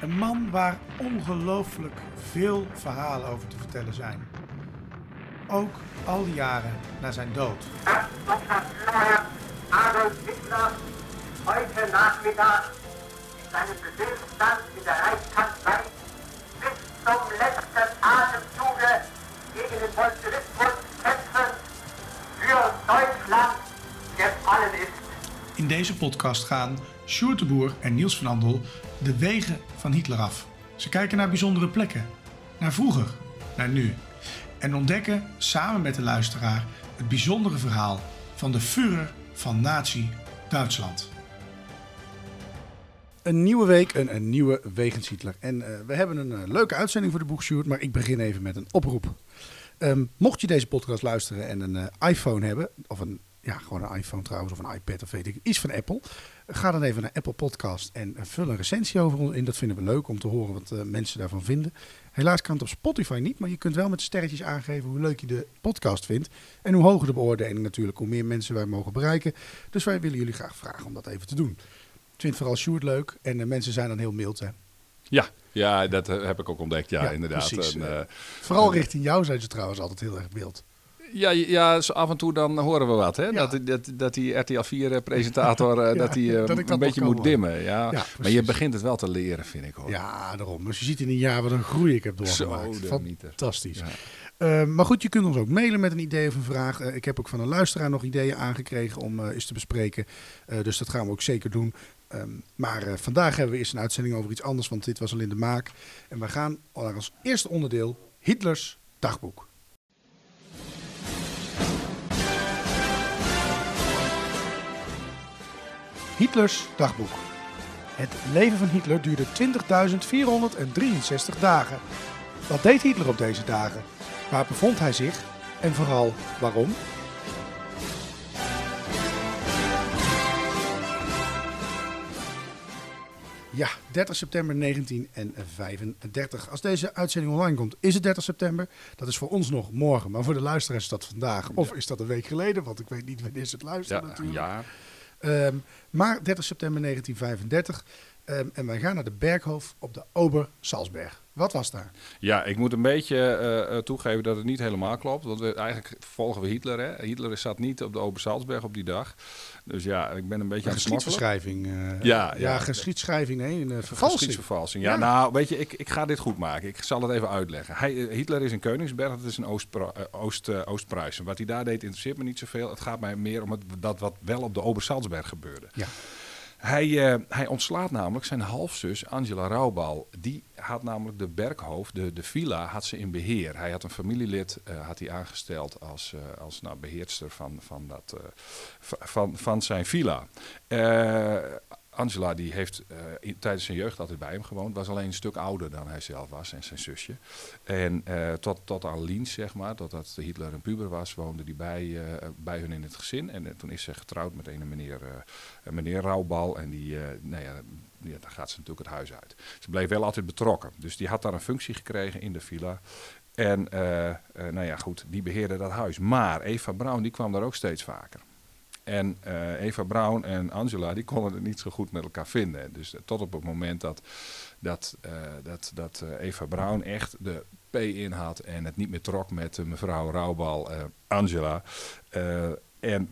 Een man waar ongelooflijk veel verhalen over te vertellen zijn. Ook al die jaren na zijn dood. Herr Adolf Hitler heute Nachmittag seinen Befehlsstand in der Reichskanzlei bis zum letzten Atemzuge gegen den Bolschewismus kämpfen für Deutschland gefallen ist. In deze podcast gaan Sjoerd de Boer en Niels van Andel de wegen van Hitler af. Ze kijken naar bijzondere plekken, naar vroeger, naar nu. En ontdekken samen met de luisteraar het bijzondere verhaal van de Führer van Nazi-Duitsland. Een nieuwe week, een, nieuwe Wegens Hitler. En eh, we hebben een eh, leuke uitzending voor de boekshoot, maar ik begin even met een oproep. Ehm, mocht je deze podcast luisteren en een eh, iPhone hebben, of een, ja, gewoon een iPhone trouwens, of een iPad of weet ik, iets van Apple. Ga dan even naar Apple Podcast en eh, vul een recensie over ons in. Dat vinden we leuk om te horen wat eh, mensen daarvan vinden. Helaas kan het op Spotify niet, maar je kunt wel met sterretjes aangeven hoe leuk je de podcast vindt. En hoe hoger de beoordeling natuurlijk, hoe meer mensen wij mogen bereiken. Dus wij willen jullie graag vragen om dat even te doen. Ik vind vooral Sjoerd leuk en de mensen zijn dan heel mild. Hè? Ja, ja dat eh, heb ik ook ontdekt. Ja, Ja, inderdaad. En, eh, Vooral richting jou zijn ze trouwens altijd heel erg mild. Ja, ja, zo af en toe dan horen we wat. Hè? Ja. Dat, dat, dat die RTL 4-presentator Ja, dat die, eh, dat een beetje moet dimmen. Ja. maar je begint het wel te leren, vind ik hoor. Ja, daarom. Dus je ziet in een jaar wat een groei ik heb doorgemaakt. Zo. Fantastisch. Eh, maar goed, je kunt ons ook mailen met een idee of een vraag. Eh, ik heb ook van een luisteraar nog ideeën aangekregen om eh, eens te bespreken. Eh, dus dat gaan we ook zeker doen. Ehm, maar eh, vandaag hebben we eerst een uitzending over iets anders, want dit was al in de maak. En we gaan naar als eerste onderdeel Hitlers dagboek. Hitlers dagboek. Het leven van Hitler duurde 20.463 dagen. Wat deed Hitler op deze dagen? Waar bevond hij zich? En vooral waarom? Ja, 30 september 1935. Als deze uitzending online komt, is het 30 september. Dat is voor ons nog morgen, maar voor de luisteraars is dat vandaag. Of is dat een week geleden, want ik weet niet wanneer ze het luisteren Ja, natuurlijk. ja. Ehm, maar 30 september 1935. ehm, en wij gaan naar de Berghof op de Ober-Salzberg. Wat was daar? ja, ik moet een beetje eh, eh, toegeven dat het niet helemaal klopt. Want we, eigenlijk volgen we Hitler. Hè? Hitler zat niet op de Obersalzberg op die dag. Dus ja, ik ben een beetje Een aan het eh, Ja, ja, ja. geschiedschrijving, nee, een vervalsing. Ja, Ja. nou, weet je, ik, ik ga dit goed maken. Ik zal het even uitleggen. Hij, Hitler is in Koningsberg, dat is in Oost-Pro- eh, Oost, Oost-Pruisen. Wat hij daar deed interesseert me niet zoveel. Het gaat mij meer om het, dat wat wel op de Obersalzberg gebeurde. Ja. Hij, eh, hij ontslaat namelijk zijn halfzus Angela Raubal. Die had namelijk de Berghof, de, de villa, had ze in beheer. Hij had een familielid eh, had hij aangesteld als, eh, als nou, beheerster van, van, dat, van, van zijn villa. Angela die heeft eh, tijdens zijn jeugd altijd bij hem gewoond. Was alleen een stuk ouder dan hij zelf was en zijn zusje. En eh, tot, tot aan Liens, zeg maar, totdat Hitler een puber was, woonde hij bij, eh, bij hun in het gezin. En toen is ze getrouwd met een meneer, meneer Raubal. En die, nou ja, ja, dan gaat ze natuurlijk het huis uit. Ze bleef wel altijd betrokken. Dus die had daar een functie gekregen in de villa. En nou ja, goed, die beheerde dat huis. Maar Eva Braun, die kwam daar ook steeds vaker. En eh, Eva Braun en Angela, die konden het niet zo goed met elkaar vinden. Dus eh, tot op het moment dat, dat, eh, dat, dat Eva Braun echt de P in had en het niet meer trok met mevrouw Raubal, eh, Angela. En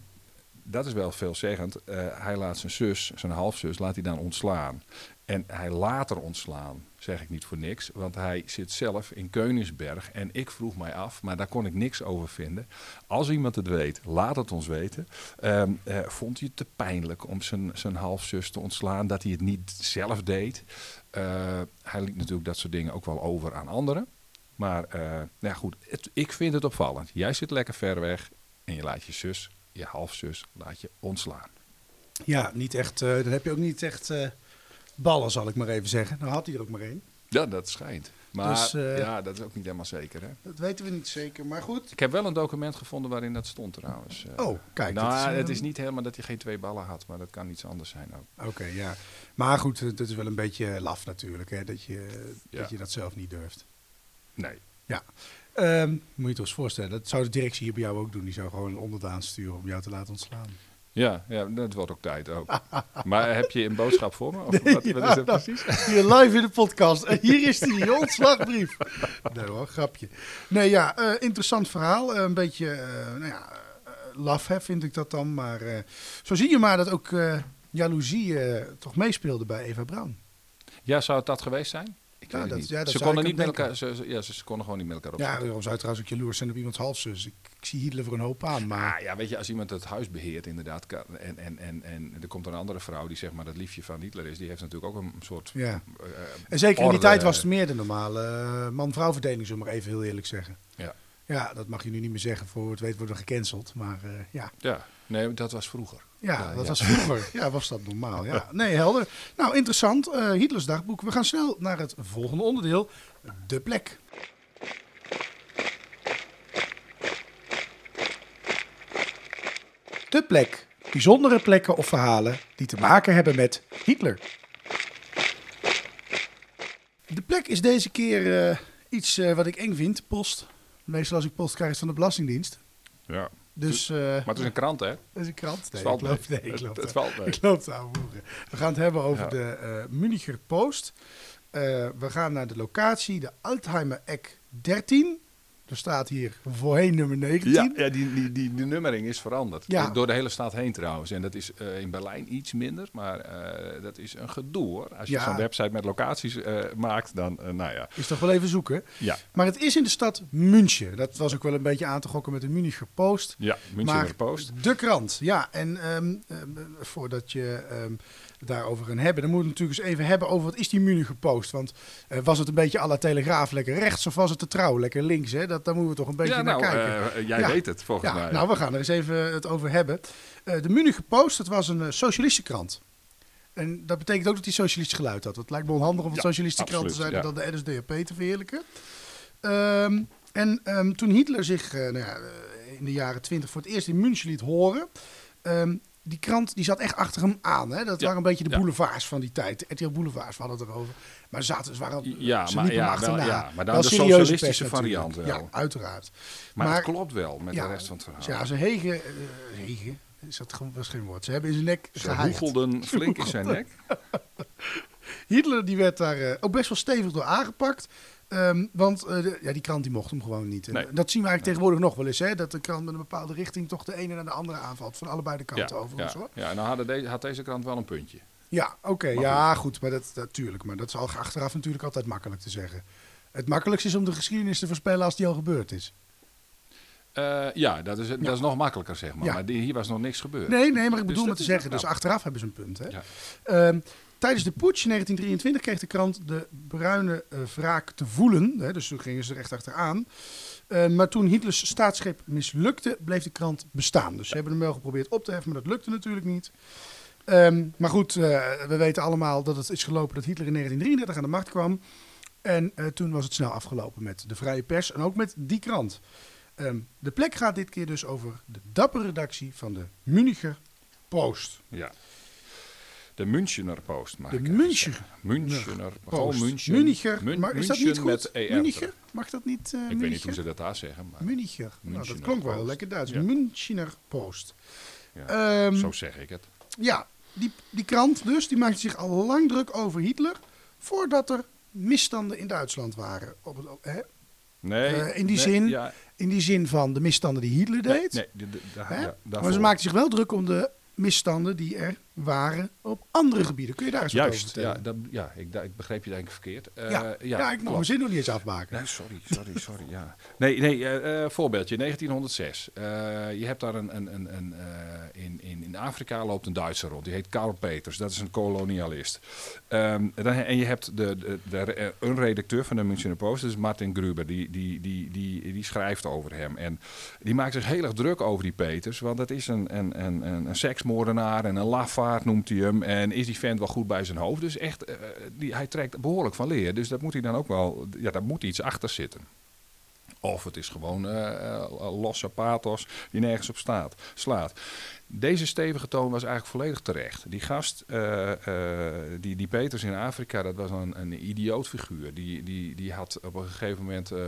dat is wel veelzeggend. Hij laat zijn zus, zijn halfzus, laat hij dan ontslaan. En hij later ontslaan, zeg ik niet voor niks, want hij zit zelf in Keuningsberg. En ik vroeg mij af, maar daar kon ik niks over vinden. Als iemand het weet, laat het ons weten. Ehm, eh, vond hij het te pijnlijk om zijn, zijn halfzus te ontslaan, dat hij het niet zelf deed? Eh, hij liet natuurlijk dat soort dingen ook wel over aan anderen. Maar eh, nou ja, goed, ik vind het opvallend. Jij zit lekker ver weg en je laat je zus, je halfzus, laat je ontslaan. Ja, niet echt, dan heb je ook niet echt ballen, zal ik maar even zeggen. Nou had hij er ook maar één. Ja, dat schijnt. Maar Dus, eh, ja, dat is ook niet helemaal zeker, hè? Dat weten we niet zeker, maar goed. Ik heb wel een document gevonden waarin dat stond trouwens. Eh, Oh, kijk. nou, dat het eh, is niet helemaal dat hij geen twee ballen had, maar dat kan iets anders zijn ook. Oké, ja. Maar goed, het is wel een beetje laf natuurlijk, hè, dat je, Ja. dat je dat zelf niet durft. Nee. Ehm, moet je je toch eens voorstellen, dat zou de directie hier bij jou ook doen. Die zou gewoon een onderdaan sturen om jou te laten ontslaan. Ja, ja, dat wordt ook tijd ook. maar heb je een boodschap voor me? Of wat, wat ja, is dat nou, precies? Hier live in de podcast. En hier is die ontslagbrief. Nee hoor, grapje. Nee ja, eh, interessant verhaal. Eh, een beetje, eh, nou ja, laf hè, vind ik dat dan. Maar zo zie je maar dat ook jaloezie toch meespeelde bij Eva Braun. Ja, zou het dat geweest zijn? Ik het dat- niet. ja, dat ze konden niet met elkaar. Ze, ze- ja, ze, ze konden gewoon niet met elkaar op. Ja, daarom zou je trouwens ook jaloers zijn op iemands halfzus. Ik, ik zie Hitler voor een hoop aan, maar... Ah, ja, weet je, als iemand het huis beheert, inderdaad, kan- en, en, en, en er komt een andere vrouw die zeg maar dat liefje van Hitler is, die heeft natuurlijk ook een soort. Ja. eh, En zeker in die tijd was het meer de normale eh, man-vrouw verdeling, zullen we maar even heel eerlijk zeggen. Ja. Ja, dat mag je nu niet meer zeggen. Voor het weet worden gecanceld. Maar eh, ja, Ja, nee, dat was vroeger. Ja, Ja, dat ja. was vroeger. Ja, was dat normaal. Ja. Nee, helder. Nou, interessant. Eh, Hitlers dagboek. We gaan snel naar het volgende onderdeel. De plek. De plek. Bijzondere plekken of verhalen die te maken hebben met Hitler. De plek is deze keer eh, iets eh, wat ik eng vind. Post. Meestal als ik post krijg is van de Belastingdienst. Ja. Dus, eh, Maar het is een krant, hè? dat is een krant. Nee, Het valt ik loop, mee. nee, ik Het- loop het valt mee. Ik loop te aanvoeren. We gaan het hebben over Ja. de eh Municher Post. Eh, we gaan naar de locatie, de Altheimer Eck 13. Er staat hier voorheen nummer 19. Ja, ja die, die, die, die nummering is veranderd. Ja. Door de hele stad heen trouwens. En dat is eh, in Berlijn iets minder, maar eh, dat is een gedoe hoor. Als je Ja. zo'n website met locaties eh, maakt, dan nou ja. Is toch wel even zoeken. Ja, Maar het is in de stad München. Dat was ook wel een beetje aan te gokken met de Municher Post. ja Münchener maar Post. de krant, ja. En ehm, ehm, voordat je ehm, daarover gaan hebben, dan moeten we natuurlijk eens even hebben over wat is die Municher Post. Want eh, was het een beetje à la Telegraaf lekker rechts of was het te trouw lekker links? Hè? Dat, daar moeten we toch een beetje Ja, naar nou, kijken. eh, jij Ja. weet het volgens Ja, mij. nou, we gaan er eens even het over hebben. Eh, de Municher Post, dat was een eh, socialistische krant. En dat betekent ook dat hij socialistisch geluid had. Het lijkt me onhandig om een socialistische krant te zijn dan de NSDAP te verheerlijken. Ehm, en ehm, toen Hitler zich eh, nou ja, eh, in de jaren twintig voor het eerst in München liet horen... ehm, die krant die zat echt achter hem aan. Hè? Dat Ja, waren een beetje de ja. boulevards van die tijd. RTL Boulevards, we hadden het erover. Maar ze, zaten, ze waren, Ja, ze maar- ja, achterna. wel- ja, maar dan Wel de socialistische variant wel. Ja, uiteraard. maar, maar- het klopt wel met de rest van het verhaal. Ja, ze hegen... eh, hegen? Is dat gewoon, was geen woord. Ze hebben in zijn nek Ze hoegelden flink in zijn nek. Hitler die werd daar eh, ook best wel stevig door aangepakt. Ehm, want eh, de- ja, die krant die mocht hem gewoon niet. Nee. Dat zien we eigenlijk tegenwoordig nog wel eens. Hè? Dat de krant met een bepaalde richting toch de ene naar de andere aanvalt. Van allebei de Ja, kanten ja, overigens hoor. ja, nou deze, had deze krant wel een puntje. Ja, oké. Ja, goed. Maar dat natuurlijk. Maar dat is al achteraf natuurlijk altijd makkelijk te zeggen. Het makkelijkste is om de geschiedenis te voorspellen als die al gebeurd is. Eh, ja, dat is, dat is nog makkelijker, zeg maar. Ja. Maar die, hier was nog niks gebeurd. Nee, nee, maar ik Dus bedoel dat maar te zeggen. Dus achteraf hebben ze een punt. Hè? Ja. Ehm, tijdens de putsch in 1923 kreeg de krant de bruine eh, wraak te voelen. Hè, dus toen gingen ze er echt achteraan. Eh, maar toen Hitlers staatsgreep mislukte, bleef de krant bestaan. Dus ze hebben hem wel geprobeerd op te heffen, maar dat lukte natuurlijk niet. Ehm, maar goed, eh, we weten allemaal dat het is gelopen dat Hitler in 1933 aan de macht kwam. En toen was het snel afgelopen met de vrije pers en ook met die krant. Ehm, de plek gaat dit keer dus over de dappere redactie van de Municher Post. Ja. De Münchener Post. Mag De ik even München zeggen. Münchener Post. München. Mun- maar is dat niet goed? met. Municher? Mag dat niet? eh Ik weet niet hoe ze dat daar zeggen. Maar. Nou, dat Münchener klonk wel lekker Duits. Ja. Münchener Post. ja, Ehm, zo zeg ik het. ja, die, die krant dus, die maakte zich al lang druk over Hitler. Voordat er misstanden in Duitsland waren. Op het, hè? Nee, eh, in die nee, zin Ja, In die zin van de misstanden die Hitler deed. nee, de- de- de- ja, maar ze maakte zich wel druk om de misstanden die er waren op andere gebieden. Kun je daar eens wat over Juist, vertellen? ja, dat, ja ik, ik begreep je denk ik verkeerd. Eh, ja. ja, ik mag mijn zin nog niet eens afmaken. Nee, sorry, sorry, sorry. Ja. Nee, nee eh, eh, voorbeeldje, 1906. Eh, je hebt daar een, een, een, een in, in, in Afrika loopt een Duitser rond. Die heet Karl Peters. Dat is een kolonialist. Ehm, dan, en je hebt de, de, de, een redacteur van de Münchener Post, dat is Martin Gruber. Die, die, die, die, die schrijft over hem. En die maakt zich heel erg druk over die Peters. Want dat is een, een, een, een, een seksmoordenaar en een lafaard. Noemt hij hem. En is die vent wel goed bij zijn hoofd? Dus echt, eh, die, hij trekt behoorlijk van leer. Dus dat moet hij dan ook wel, ja, daar moet iets achter zitten. Of het is gewoon eh, losse pathos die nergens op staat, slaat. Deze stevige toon was eigenlijk volledig terecht. Die gast, eh, eh, die, die Peters in Afrika, dat was een, een idioot figuur. Die, die, die had op een gegeven moment, eh,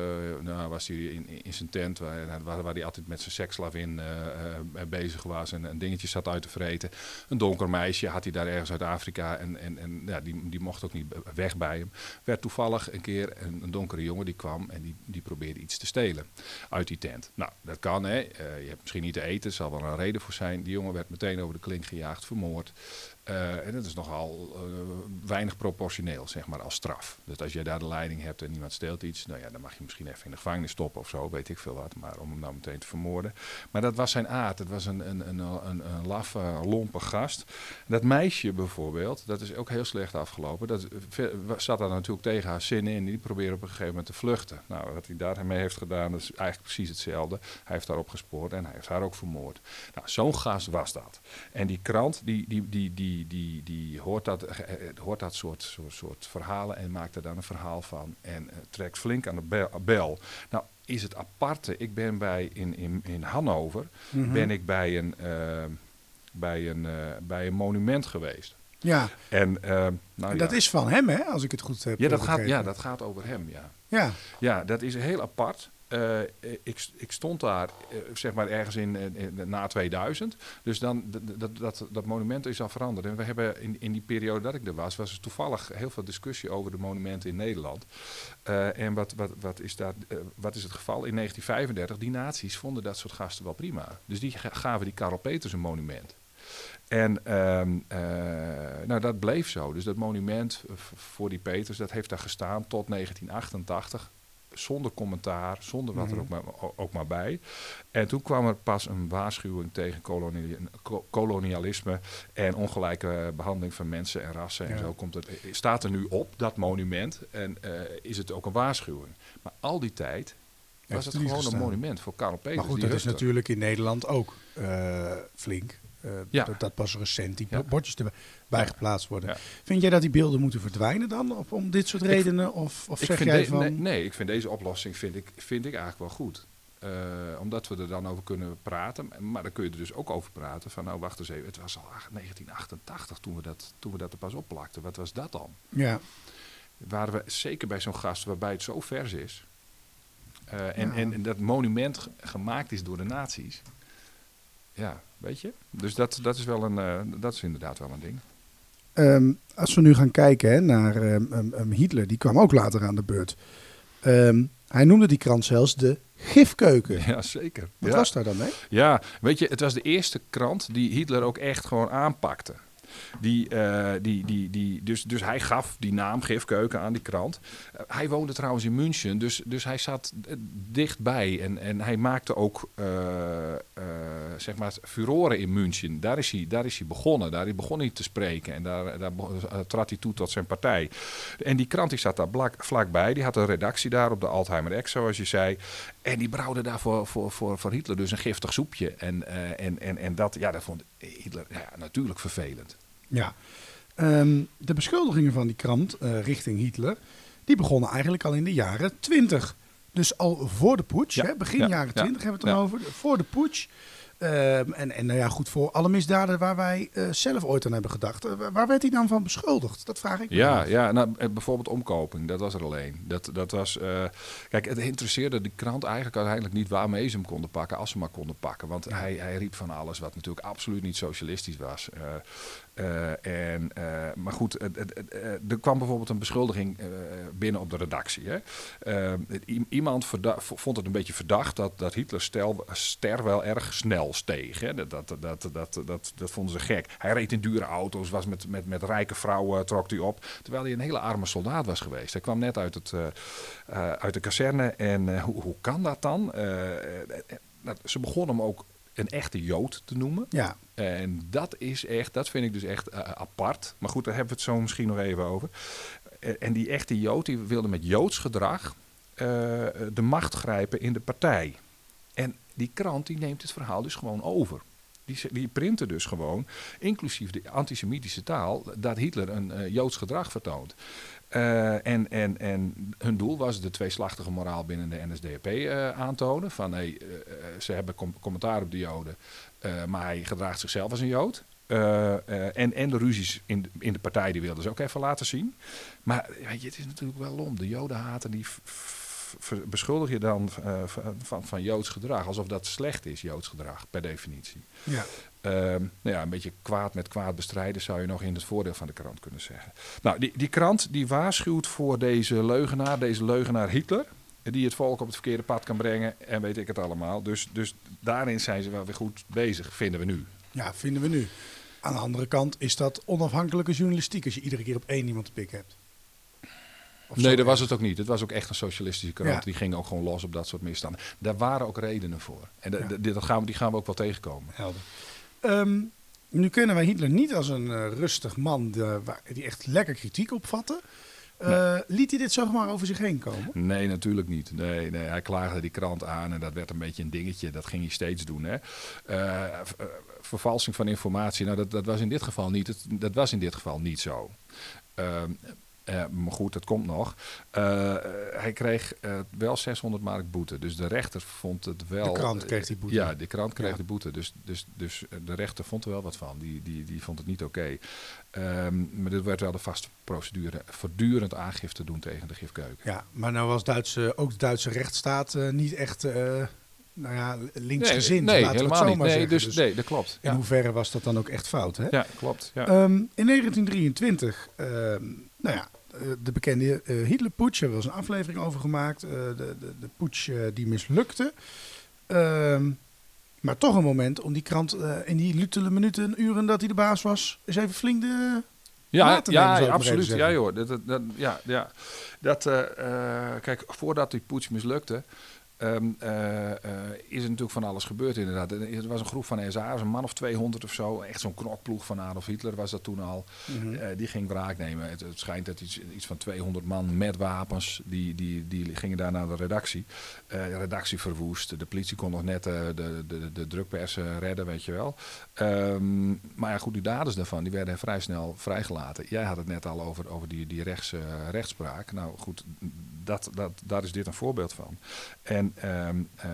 nou, was hij in, in zijn tent, waar, waar, waar hij altijd met zijn seksslavin eh, bezig was en, en dingetjes zat uit te vreten. Een donker meisje had hij daar ergens uit Afrika en, en, en ja, die, die mocht ook niet weg bij hem. Werd toevallig een keer een, een donkere jongen die kwam en die, die probeerde iets te stelen uit die tent. Nou, dat kan hè. Je hebt misschien niet te eten, er zal wel een reden voor zijn. Die jongen werd meteen over de klink gejaagd, vermoord. Eh, en dat is nogal eh, weinig proportioneel, zeg maar, als straf. Dus als jij daar de leiding hebt en iemand steelt iets, nou ja, dan mag je misschien even in de gevangenis stoppen of zo, weet ik veel wat. Maar om hem nou meteen te vermoorden. Maar dat was zijn aard. Het was een, een, een, een, een laffe, lompe gast. Dat meisje bijvoorbeeld, dat is ook heel slecht afgelopen. Dat ve- zat daar natuurlijk tegen haar zin in. Die probeerde op een gegeven moment te vluchten. Nou, wat hij daarmee heeft gedaan, dat is eigenlijk precies hetzelfde. Hij heeft haar opgespoord en hij heeft haar ook vermoord. Nou, zo'n gast was dat. En die krant, die, die, die, die, die, die hoort, dat, eh, eh, hoort dat soort, soort, soort verhalen en maakt er dan een verhaal van. En eh, trekt flink aan de bel. Nou, is het aparte. Ik ben bij in, in, in Hannover Mhm. ben ik bij een, eh, bij, een, eh, bij een monument geweest. Ja, En, eh, nou en ja. dat is van hem, hè, als ik het goed heb ja, dat eh, gaat, ja, dat gaat over hem, ja. Ja, Ja, dat is heel apart. Eh, ik, ik stond daar, eh, zeg maar, ergens in, eh, na 2000. Dus dan, dat, dat, dat monument is al veranderd. En we hebben in, in die periode dat ik er was, was er toevallig heel veel discussie over de monumenten in Nederland. Eh, en wat, wat, wat, is eh, wat is het geval? In 1935, die naties vonden dat soort gasten wel prima. Dus die ga- gaven die Karel Peters een monument. En ehm, eh, nou, dat bleef zo. Dus dat monument eh, voor die Peters, dat heeft daar gestaan tot 1988 zonder commentaar, zonder wat er ook maar, ook maar bij. En toen kwam er pas een waarschuwing tegen koloni- ko- kolonialisme en ongelijke behandeling van mensen en rassen. En zo komt het, eh, staat er nu op, dat monument, en eh, is het ook een waarschuwing. Maar al die tijd was het gewoon een monument voor Karel Peters. maar goed, dat is natuurlijk in Nederland ook eh, flink. Eh, Ja. dat, dat pas recent die Ja. bordjes erbij geplaatst worden. Ja. Vind jij dat die beelden moeten verdwijnen dan? Om dit soort Ik- redenen? Of, of zeg jij van... nee, nee, ik vind deze oplossing vind ik, vind ik eigenlijk wel goed. Eh, omdat we er dan over kunnen praten. Maar dan kun je er dus ook over praten van, nou wacht eens even, het was al 1988 toen we dat, toen we dat er pas opplakten. Wat was dat dan? Ja, Waren we zeker bij zo'n gast waarbij het zo vers is. eh, en, en, en dat monument ge- gemaakt is door de nazi's. Ja, weet je? Dus dat, dat is wel een, eh, dat is inderdaad wel een ding. Ehm, als we nu gaan kijken hè, naar ehm, ehm, Hitler, die kwam ook later aan de beurt. Hij noemde die krant zelfs de gifkeuken. Ja, zeker. Wat ja. was daar dan mee? Ja, weet je, het was de eerste krant die Hitler ook echt gewoon aanpakte. Die, eh, die, die, die, dus, dus hij gaf die naam Gifkeuken aan die krant. Eh, hij woonde trouwens in München, dus, dus hij zat eh, dichtbij. En, en hij maakte ook, zeg maar, furoren in München. Daar is hij, daar is hij begonnen. Daar begon hij te spreken. En daar, daar trad hij toe tot zijn partij. En die krant die zat daar blak, vlakbij. Die had een redactie daar op de Alzheimer X, zoals je zei. En die brouwde daar voor, voor, voor, voor Hitler dus een giftig soepje. En, en, en, en dat, ja, dat vond Hitler ja, natuurlijk vervelend. Ja. Ehm, de beschuldigingen van die krant eh, richting Hitler, die begonnen eigenlijk al in de jaren 20. Dus al voor de putsch, Ja, hè, begin ja, jaren ja, 20 hebben we het dan over. Voor de putsch. Ehm, en, en nou ja, goed, voor alle misdaden waar wij eh, zelf ooit aan hebben gedacht. Eh, waar werd hij dan van beschuldigd? Dat vraag ik me Ja, af. ja nou, eh, bijvoorbeeld omkoping, dat was er alleen. Dat, dat was, kijk, het interesseerde de krant eigenlijk uiteindelijk niet waarmee ze hem konden pakken, als ze maar konden pakken. Want hij, hij riep van alles wat natuurlijk absoluut niet socialistisch was. Eh, en, eh, maar goed, eh, er kwam bijvoorbeeld een beschuldiging binnen op de redactie. Hè. Iemand vond het een beetje verdacht dat, dat Hitler stel, ster wel erg snel steeg. Hè. Dat, dat, dat, dat, dat, dat vonden ze gek. Hij reed in dure auto's, was met, met, met rijke vrouwen, trok hij op. Terwijl hij een hele arme soldaat was geweest. Hij kwam net uit, het, uit de kazerne. En hoe, hoe kan dat dan? Ze begonnen hem ook een echte Jood te noemen. Ja, En dat is echt, dat vind ik dus echt eh, apart. Maar goed, daar hebben we het zo misschien nog even over. Eh, en die echte Jood, die wilde met Joods gedrag eh, de macht grijpen in de partij. En die krant, die neemt het verhaal dus gewoon over. die, die printen dus gewoon, inclusief de antisemitische taal, dat Hitler een Joods gedrag vertoont. Eh, en, en, en hun doel was de tweeslachtige moraal binnen de NSDAP eh, aantonen. Van hey, eh, ze hebben com- commentaar op de Joden, maar hij gedraagt zichzelf als een Jood. En, en de ruzies in, in de partij die wilden ze ook even laten zien. Maar weet je, het is natuurlijk wel om. De Jodenhater die f- f- ver- beschuldig je dan van, van, van Joods gedrag. Alsof dat slecht is, Joods gedrag, per definitie. Ja. Ehm, nou ja, een beetje kwaad met kwaad bestrijden zou je nog in het voordeel van de krant kunnen zeggen. Nou, die, die krant die waarschuwt voor deze leugenaar, deze leugenaar Hitler. Die het volk op het verkeerde pad kan brengen en weet ik het allemaal. Dus, dus daarin zijn ze wel weer goed bezig, vinden we nu. ja, vinden we nu. Aan de andere kant is dat onafhankelijke journalistiek als je iedere keer op één iemand te pik hebt. Of nee, dat was het ook niet. Het was ook echt een socialistische krant. Ja. Die ging ook gewoon los op dat soort misstanden. Daar waren ook redenen voor. En Ja. dat gaan we, die gaan we ook wel tegenkomen. Helder. Ehm, nu kennen wij Hitler niet als een eh, rustig man de- waar, die echt lekker kritiek opvatte. Eh, Liet hij dit zomaar over zich heen komen? Nee, natuurlijk niet. Nee, nee, hij klaagde die krant aan en dat werd een beetje een dingetje. Dat ging hij steeds doen. Hè. Eh, eh, vervalsing van informatie, nou, dat, dat, was in dit geval niet, het, dat was in dit geval niet zo. Eh, maar goed, dat komt nog. Eh, hij kreeg eh, wel 600 mark boete. Dus de rechter vond het wel... De krant kreeg die boete. Ja, de krant kreeg Ja. de boete. Dus, dus, dus eh, de rechter vond er wel wat van. Die, die, die vond het niet oké. Ehm, maar dit werd wel de vaste procedure. Voortdurend aangifte doen tegen de gifkeuken. Ja, maar nou was Duitse, ook de Duitse rechtsstaat eh, niet echt eh, nou ja, linksgezind. Nee, helemaal niet. Nee, zeggen. dus, nee, dat klopt. In Ja, hoeverre was dat dan ook echt fout? Hè? ja klopt. Ja. Ehm, in 1923, ehm, nou ja, eh, de bekende eh Hitlerputsch, hebben we wel eens een aflevering over gemaakt. eh, de, de, de putsch eh, die mislukte. Ehm, maar toch een moment om die krant eh, in die luttele minuten, uren dat hij de baas was, eens even flink de... Ja, nemen, ja, ja, absoluut. Ja, joh. Dat, dat, dat- ja, ja. Dat, eh, eh, kijk, voordat die poets mislukte, ehm, eh, eh, is er natuurlijk van alles gebeurd inderdaad. Er er was een groep van SA's, een man of 200 of zo. Echt zo'n knokploeg van Adolf Hitler was dat toen al. Eh, die ging wraak nemen. Het, het schijnt dat iets, iets van 200 man met wapens, die, die, die gingen daar naar de redactie. De redactie verwoest. De politie kon nog net de, de, de drukpers redden, weet je wel. Ehm, maar ja, goed, die daders daarvan, die werden vrij snel vrijgelaten. Jij had het net al over, over die, die rechts, rechtspraak. Nou goed, dat, dat, daar is dit een voorbeeld van. En ehm, eh,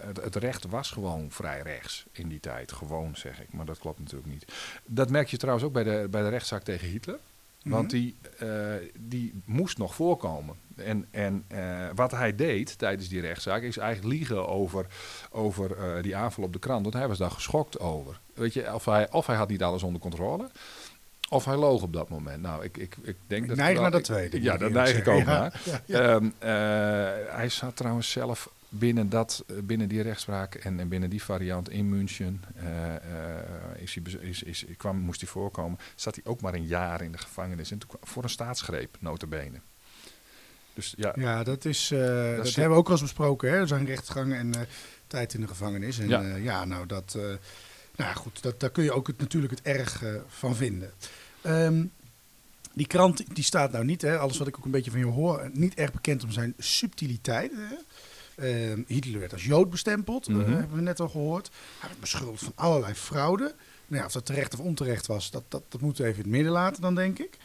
het, het recht was gewoon vrij rechts in die tijd. Gewoon, zeg ik. Maar dat klopt natuurlijk niet. Dat merk je trouwens ook bij de, bij de rechtszaak tegen Hitler. Want die, eh, die moest nog voorkomen. En, en eh, wat hij deed tijdens die rechtszaak is eigenlijk liegen over, over die aanval op de krant. Want hij was daar geschokt over. Weet je, of hij, of hij had niet alles onder controle. Of hij loog op dat moment. Nou, ik, ik, ik denk Ik dat... neig naar dat ik- tweede, Ja, dat neig ik ook naar. Ja, ja, Ehm, eh, hij zat trouwens zelf binnen, dat, eh, binnen die rechtspraak en, en binnen die variant in München. eh, is hij, is, is, kwam, moest hij voorkomen. Zat hij ook maar een jaar in de gevangenis. En toen, kwam- voor een staatsgreep, notabene. Dus ja, Ja, dat, is, dat, is- hebben we ook al eens besproken. Hè? Er zijn rechtsgang en tijd in de gevangenis. En Ja. ja, nou dat... nou goed, dat, daar kun je ook het, natuurlijk het erg van vinden. Ehm, die krant die staat nou niet, hè, alles wat ik ook een beetje van je hoor, niet erg bekend om zijn subtiliteiten. Ehm, Hitler werd als Jood bestempeld, Mhm. hebben we net al gehoord. Hij werd beschuldigd van allerlei fraude. Nou ja, of dat terecht of onterecht was, dat, dat, dat moeten we even in het midden laten dan, denk ik.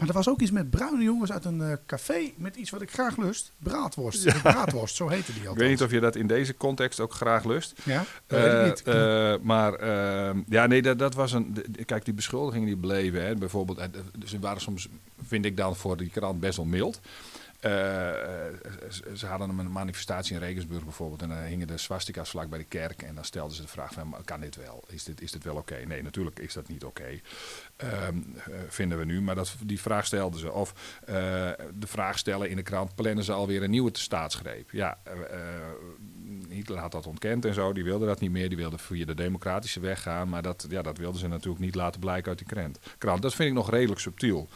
Maar er was ook iets met bruine jongens uit een eh, café met iets wat ik graag lust. Braadworst. Braadworst, zo heette die ik althans. weet niet of je dat in deze context ook graag lust. Ja, dat weet ik Eh, niet. eh, maar ehm, ja, nee, dat, dat was een. kijk, die beschuldigingen die bleven. Hè, bijvoorbeeld, ze waren soms, vind ik dan voor die krant best wel mild. Eh, ze, ze hadden een manifestatie in Regensburg bijvoorbeeld. En dan hingen de swastika's vlak bij de kerk. En dan stelden ze de vraag: van, kan dit wel? Is dit, is dit wel oké? Nee, natuurlijk is dat niet oké. Ehm, eh, vinden we nu. Maar dat, die vraag stelden ze. Of eh, de vraag stellen in de krant: plannen ze alweer een nieuwe staatsgreep? Ja, eh, eh, Hitler had dat ontkend en zo. Die wilde dat niet meer. Die wilde via de democratische weg gaan. Maar dat, ja, dat wilden ze natuurlijk niet laten blijken uit die krant. krant. Dat vind ik nog redelijk subtiel.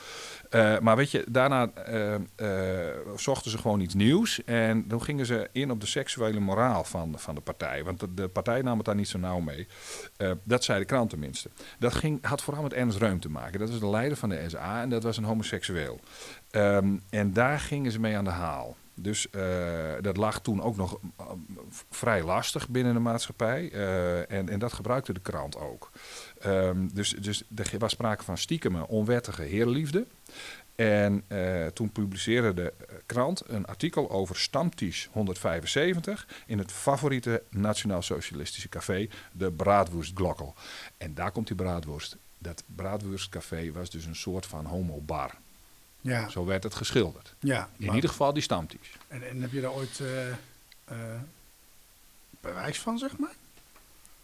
Eh, maar weet je, daarna eh, eh, zochten ze gewoon iets nieuws. En dan gingen ze in op de seksuele moraal van, van de partij. Want de, partij nam het daar niet zo nauw mee. Dat zei de krant tenminste. Dat ging, had vooral met Ernst Reum te maken. Dat was de leider van de SA en dat was een homoseksueel. Ehm, en daar gingen ze mee aan de haal. Dus eh, dat lag toen ook nog eh, vrij lastig binnen de maatschappij. eh, en, en dat gebruikte de krant ook. Ehm, dus, dus er was sprake van stiekeme, onwettige heerliefde. En toen publiceerde de krant een artikel over Stamtisch 175 in het favoriete nationaal-socialistische café, de Braadwoestglokkel. En daar komt die braadworst. Dat Braadworstcafé was dus een soort van homobar. Ja, Zo werd het geschilderd. ja. In maar- ieder geval die Stamtisch. En, en heb je daar ooit eh, eh, bewijs van, zeg maar?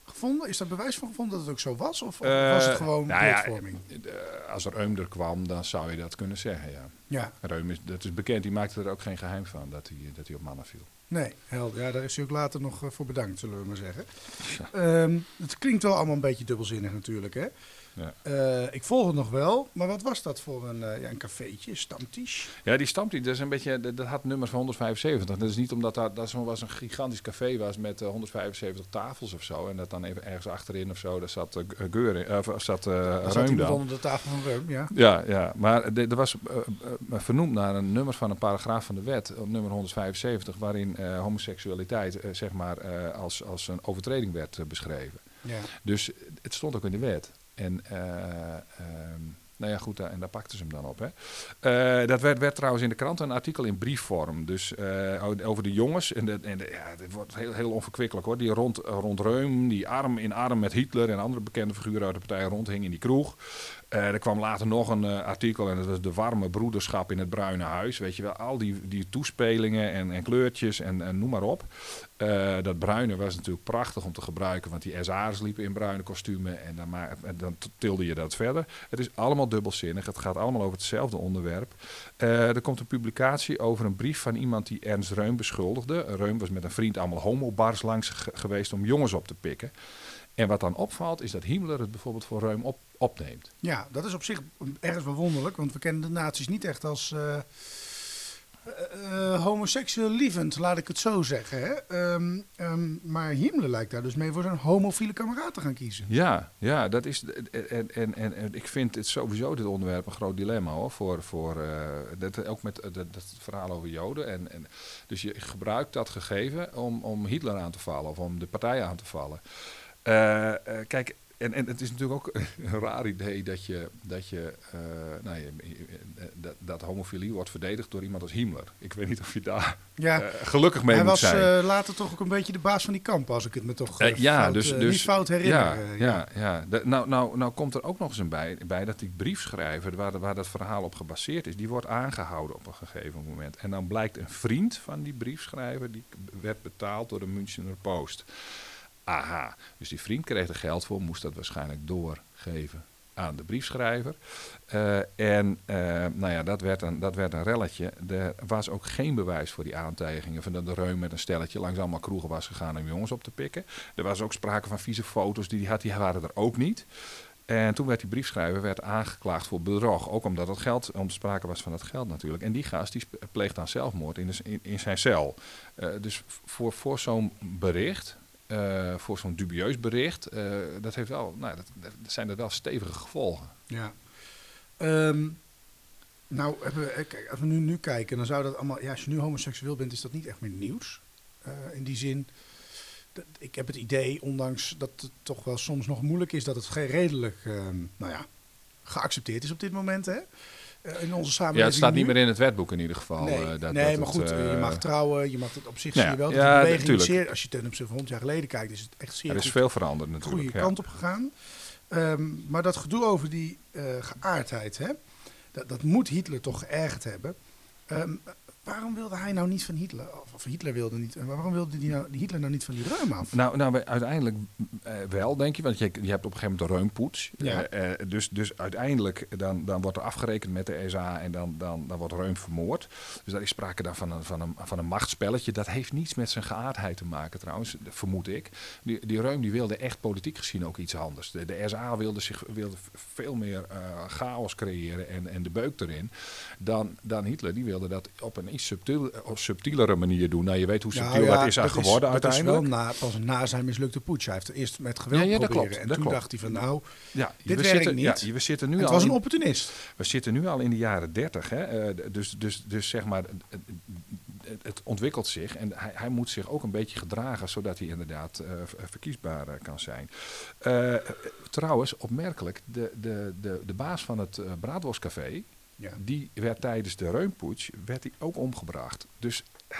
Gevonden? Is daar bewijs van gevonden dat het ook zo was? Of, of was het Eh, gewoon nou ja, beeldvorming? eh, als Reum er kwam, dan zou je dat kunnen zeggen, ja. Ja, Reum is, dat is bekend, die maakte er ook geen geheim van dat hij, dat hij op mannen viel. nee, helder. Ja, daar is hij ook later nog eh, voor bedankt, zullen we maar zeggen. Ehm, het klinkt wel allemaal een beetje dubbelzinnig natuurlijk, hè? Ja. Eh, ik volg het nog wel, maar wat was dat voor een, eh, ja, een cafeetje, stamtisch? Ja, die Stamtisch, dat is een beetje, dat, dat had nummers van 175. Dat is niet omdat dat, dat zo was een gigantisch café was met eh, 175 tafels of zo. En dat dan even ergens achterin of zo, daar zat uh, Geur in, of zat uh, Reum dan. onder de tafel van Reum, ja. Ja, ja, maar er was eh, eh, vernoemd naar een nummer van een paragraaf van de wet, nummer 175, waarin eh, homoseksualiteit eh, zeg maar eh, als, als een overtreding werd eh, beschreven. ja. Dus het stond ook in de wet. En, eh, ehm, nou ja, goed, daar- en daar pakten ze hem dan op. Hè. Eh, dat werd, werd trouwens in de krant een artikel in briefvorm. Dus eh, over de jongens. En, de, en ja, dit wordt heel, heel onverkwikkelijk hoor. Die rond, rond Reum, die arm in arm met Hitler en andere bekende figuren uit de partij rondhing in die kroeg. Eh, er kwam later nog een eh, artikel en dat was de warme broederschap in het Bruine Huis. Weet je wel, al die, die toespelingen en, en kleurtjes en, en noem maar op. Eh, dat bruine was natuurlijk prachtig om te gebruiken, want die SA'ers liepen in bruine kostumen en dan, ma- en dan tilde je dat verder. Het is allemaal dubbelzinnig, het gaat allemaal over hetzelfde onderwerp. Er komt een publicatie over een brief van iemand die Ernst Reum beschuldigde. Reum was met een vriend allemaal homobars langs ge- geweest om jongens op te pikken. En wat dan opvalt is dat Himmler het bijvoorbeeld voor Reum op, opneemt. Ja, dat is op zich ergens wel wonderlijk, want we kennen de nazi's niet echt als eh eh, eh, homoseksueel lievend, laat ik het zo zeggen. Hè? Ehm, ehm, maar Himmler lijkt daar dus mee voor zijn homofiele kameraad te gaan kiezen. Ja, ja, dat is. En, en, en, en ik vind het sowieso dit onderwerp een groot dilemma hoor. Voor, voor, dat, ook met dat, dat verhaal over Joden. En, en, dus je gebruikt dat gegeven om, om Hitler aan te vallen of om de partij aan te vallen. Eh, eh, kijk, en, en het is natuurlijk ook een raar idee dat je, dat, je, eh, nou, je, dat, dat homofilie wordt verdedigd door iemand als Himmler. Ik weet niet of je daar Ja, gelukkig mee hij moet was zijn. eh, later toch ook een beetje de baas van die kamp, als ik het me toch ja, fout, dus, dus niet fout herinner. Ja, ja, ja. De- nou, nou, nou komt er ook nog eens een bij, bij dat die briefschrijver, waar, waar dat verhaal op gebaseerd is, die wordt aangehouden op een gegeven moment. En dan blijkt een vriend van die briefschrijver, die werd betaald door de Münchener Post. Aha, dus die vriend kreeg er geld voor, moest dat waarschijnlijk doorgeven aan de briefschrijver. Eh, en eh, nou ja, dat werd, een, dat werd een relletje. Er was ook geen bewijs voor die aantijgingen van dat de Reum met een stelletje langs allemaal kroegen was gegaan om jongens op te pikken. Er was ook sprake van vieze foto's die hij had, die waren er ook niet. En toen werd die briefschrijver werd aangeklaagd voor bedrog. Ook omdat het geld, om sprake was van dat geld natuurlijk. En die gast die pleegt dan zelfmoord in, in zijn cel. Eh, dus voor, voor zo'n bericht, eh, voor zo'n dubieus bericht, eh, dat heeft wel, nou, dat, zijn er wel stevige gevolgen. Ja. Ehm, nou, we, kijk, als we nu, nu kijken, dan zou dat allemaal... Ja, als je nu homoseksueel bent, is dat niet echt meer nieuws. Eh, in die zin, dat, ik heb het idee, ondanks dat het toch wel soms nog moeilijk is... dat het redelijk, ehm, nou ja, geaccepteerd is op dit moment, hè? Eh, in onze samenleving Ja, het staat niet meer in het wetboek in ieder geval. Nee, eh, dat, nee dat maar het, goed, eh, je mag trouwen, je mag het op zich ja, zie je wel. Ja, de beweging natuurlijk. zeer, als je ten opzichte van 100 jaar geleden kijkt, is het echt zeer er is goed veel veranderd de natuurlijk. goede ja. kant op gegaan. Ehm, maar dat gedoe over die eh, geaardheid, hè, dat, dat moet Hitler toch geërgerd hebben. Ehm, waarom wilde hij nou niet van Hitler, of, Hitler wilde niet, en waarom wilde die nou, Hitler nou niet van die Reum af? Nou, nou uiteindelijk eh, wel, denk je. Want je, je hebt op een gegeven moment de reumpoets. Ja. Eh, eh, dus, dus uiteindelijk dan, dan wordt er afgerekend met de SA en dan, dan, dan wordt Reum vermoord. Dus daar is sprake dan van een, van, een, van een machtsspelletje. Dat heeft niets met zijn geaardheid te maken trouwens, vermoed ik. Die, die Reum die wilde echt politiek gezien ook iets anders. De, de SA wilde, zich, wilde veel meer chaos creëren en, en de beuk erin. Dan, dan Hitler. Die wilde dat op een iets subtiel, op subtielere manier doen. Nou, je weet hoe Nou subtiel ja, dat is aan geworden dat uiteindelijk. is wel na, pas na zijn mislukte putsch. Hij heeft er eerst met geweld Ja, ja, dat proberen. klopt, en dat toen klopt. dacht hij van nou, Ja, Dit we werkt zitten, niet. Ja, we zitten nu het al was een in, opportunist. we zitten nu al in de jaren 30. Hè? eh, d- dus, dus, dus zeg maar, het, het ontwikkelt zich en hij, hij moet zich ook een beetje gedragen zodat hij inderdaad ver- verkiesbaar eh, kan zijn. Trouwens, opmerkelijk, de, de, de, de baas van het Braadworstcafé, Ja. die werd tijdens de Reunputsch werd die ook omgebracht. Dus eh,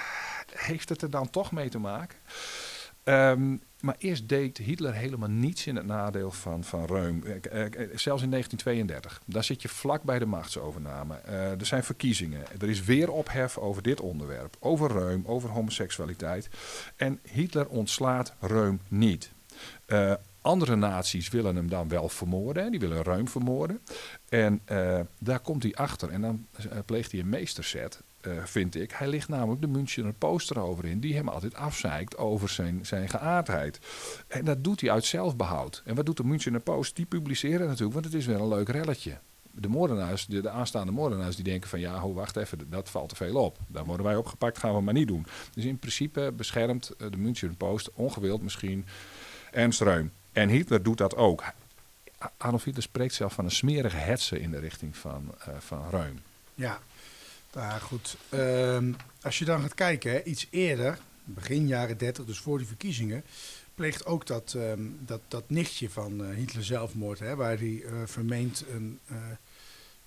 heeft het er dan toch mee te maken? Ehm, maar eerst deed Hitler helemaal niets in het nadeel van, van Reum. Eh, eh, zelfs in 1932. Daar zit je vlak bij de machtsovername. Er zijn verkiezingen. Er is weer ophef over dit onderwerp. Over Reum, over homoseksualiteit. En Hitler ontslaat Reum niet. Andere naties willen hem dan wel vermoorden. hè. Die willen Reum vermoorden. En eh, daar komt hij achter. En dan eh, pleegt hij een meesterzet, eh, vind ik. Hij ligt namelijk de Münchener Post erover in. Die hem altijd afzeikt over zijn, zijn geaardheid. En dat doet hij uit zelfbehoud. En wat doet de Münchener Post? Die publiceren natuurlijk, want het is weer een leuk relletje. De moordenaars, de, de aanstaande moordenaars, die denken van ja, ho, wacht even, dat valt te veel op. Dan worden wij opgepakt, gaan we maar niet doen. Dus in principe beschermt de Münchener Post, ongewild misschien, Ernst Reum. En Hitler doet dat ook. Adolf Hitler spreekt zelf van een smerige hetze in de richting van, eh van Reum. Ja, daar goed. Ehm, als je dan gaat kijken, hè, iets eerder, begin jaren 30, dus voor die verkiezingen, pleegt ook dat, ehm, dat, dat nichtje van eh, Hitler zelfmoord, hè, waar hij eh, vermeend een,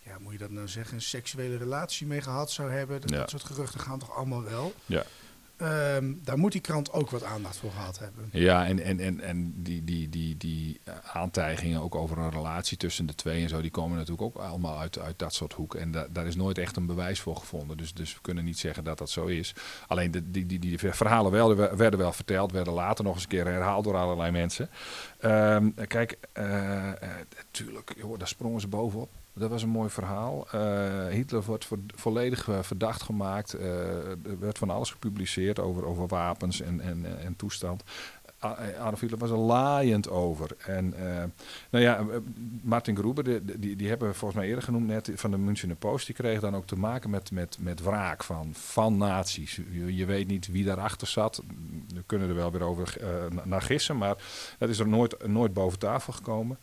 ja, moet je dat nou zeggen, een seksuele relatie mee gehad zou hebben. Dat, Ja. dat soort geruchten gaan toch allemaal wel. Ja. Ehm, daar moet die krant ook wat aandacht voor gehad hebben. Ja, en, en, en, en die, die, die, die aantijgingen ook over een relatie tussen de twee en zo, die komen natuurlijk ook allemaal uit, uit dat soort hoeken. En da, daar is nooit echt een bewijs voor gevonden. Dus, dus we kunnen niet zeggen dat dat zo is. Alleen de, die, die, die verhalen werden wel verteld, werden later nog eens een keer herhaald door allerlei mensen. Ehm, kijk, eh, eh, natuurlijk, joh, daar sprongen ze bovenop. Dat was een mooi verhaal. Eh, Hitler wordt vo- volledig eh, verdacht gemaakt. Eh, er werd van alles gepubliceerd over, over wapens en, en, en toestand. Adolf Hitler was er laaiend over. En eh, nou ja, eh, Martin Gruber, die, die hebben we volgens mij eerder genoemd net van de Münchener Post. Die kreeg dan ook te maken met, met, met wraak van, van nazi's. Je, weet niet wie daarachter zat. We kunnen er wel weer over na- naar gissen, maar dat is er nooit, nooit boven tafel gekomen.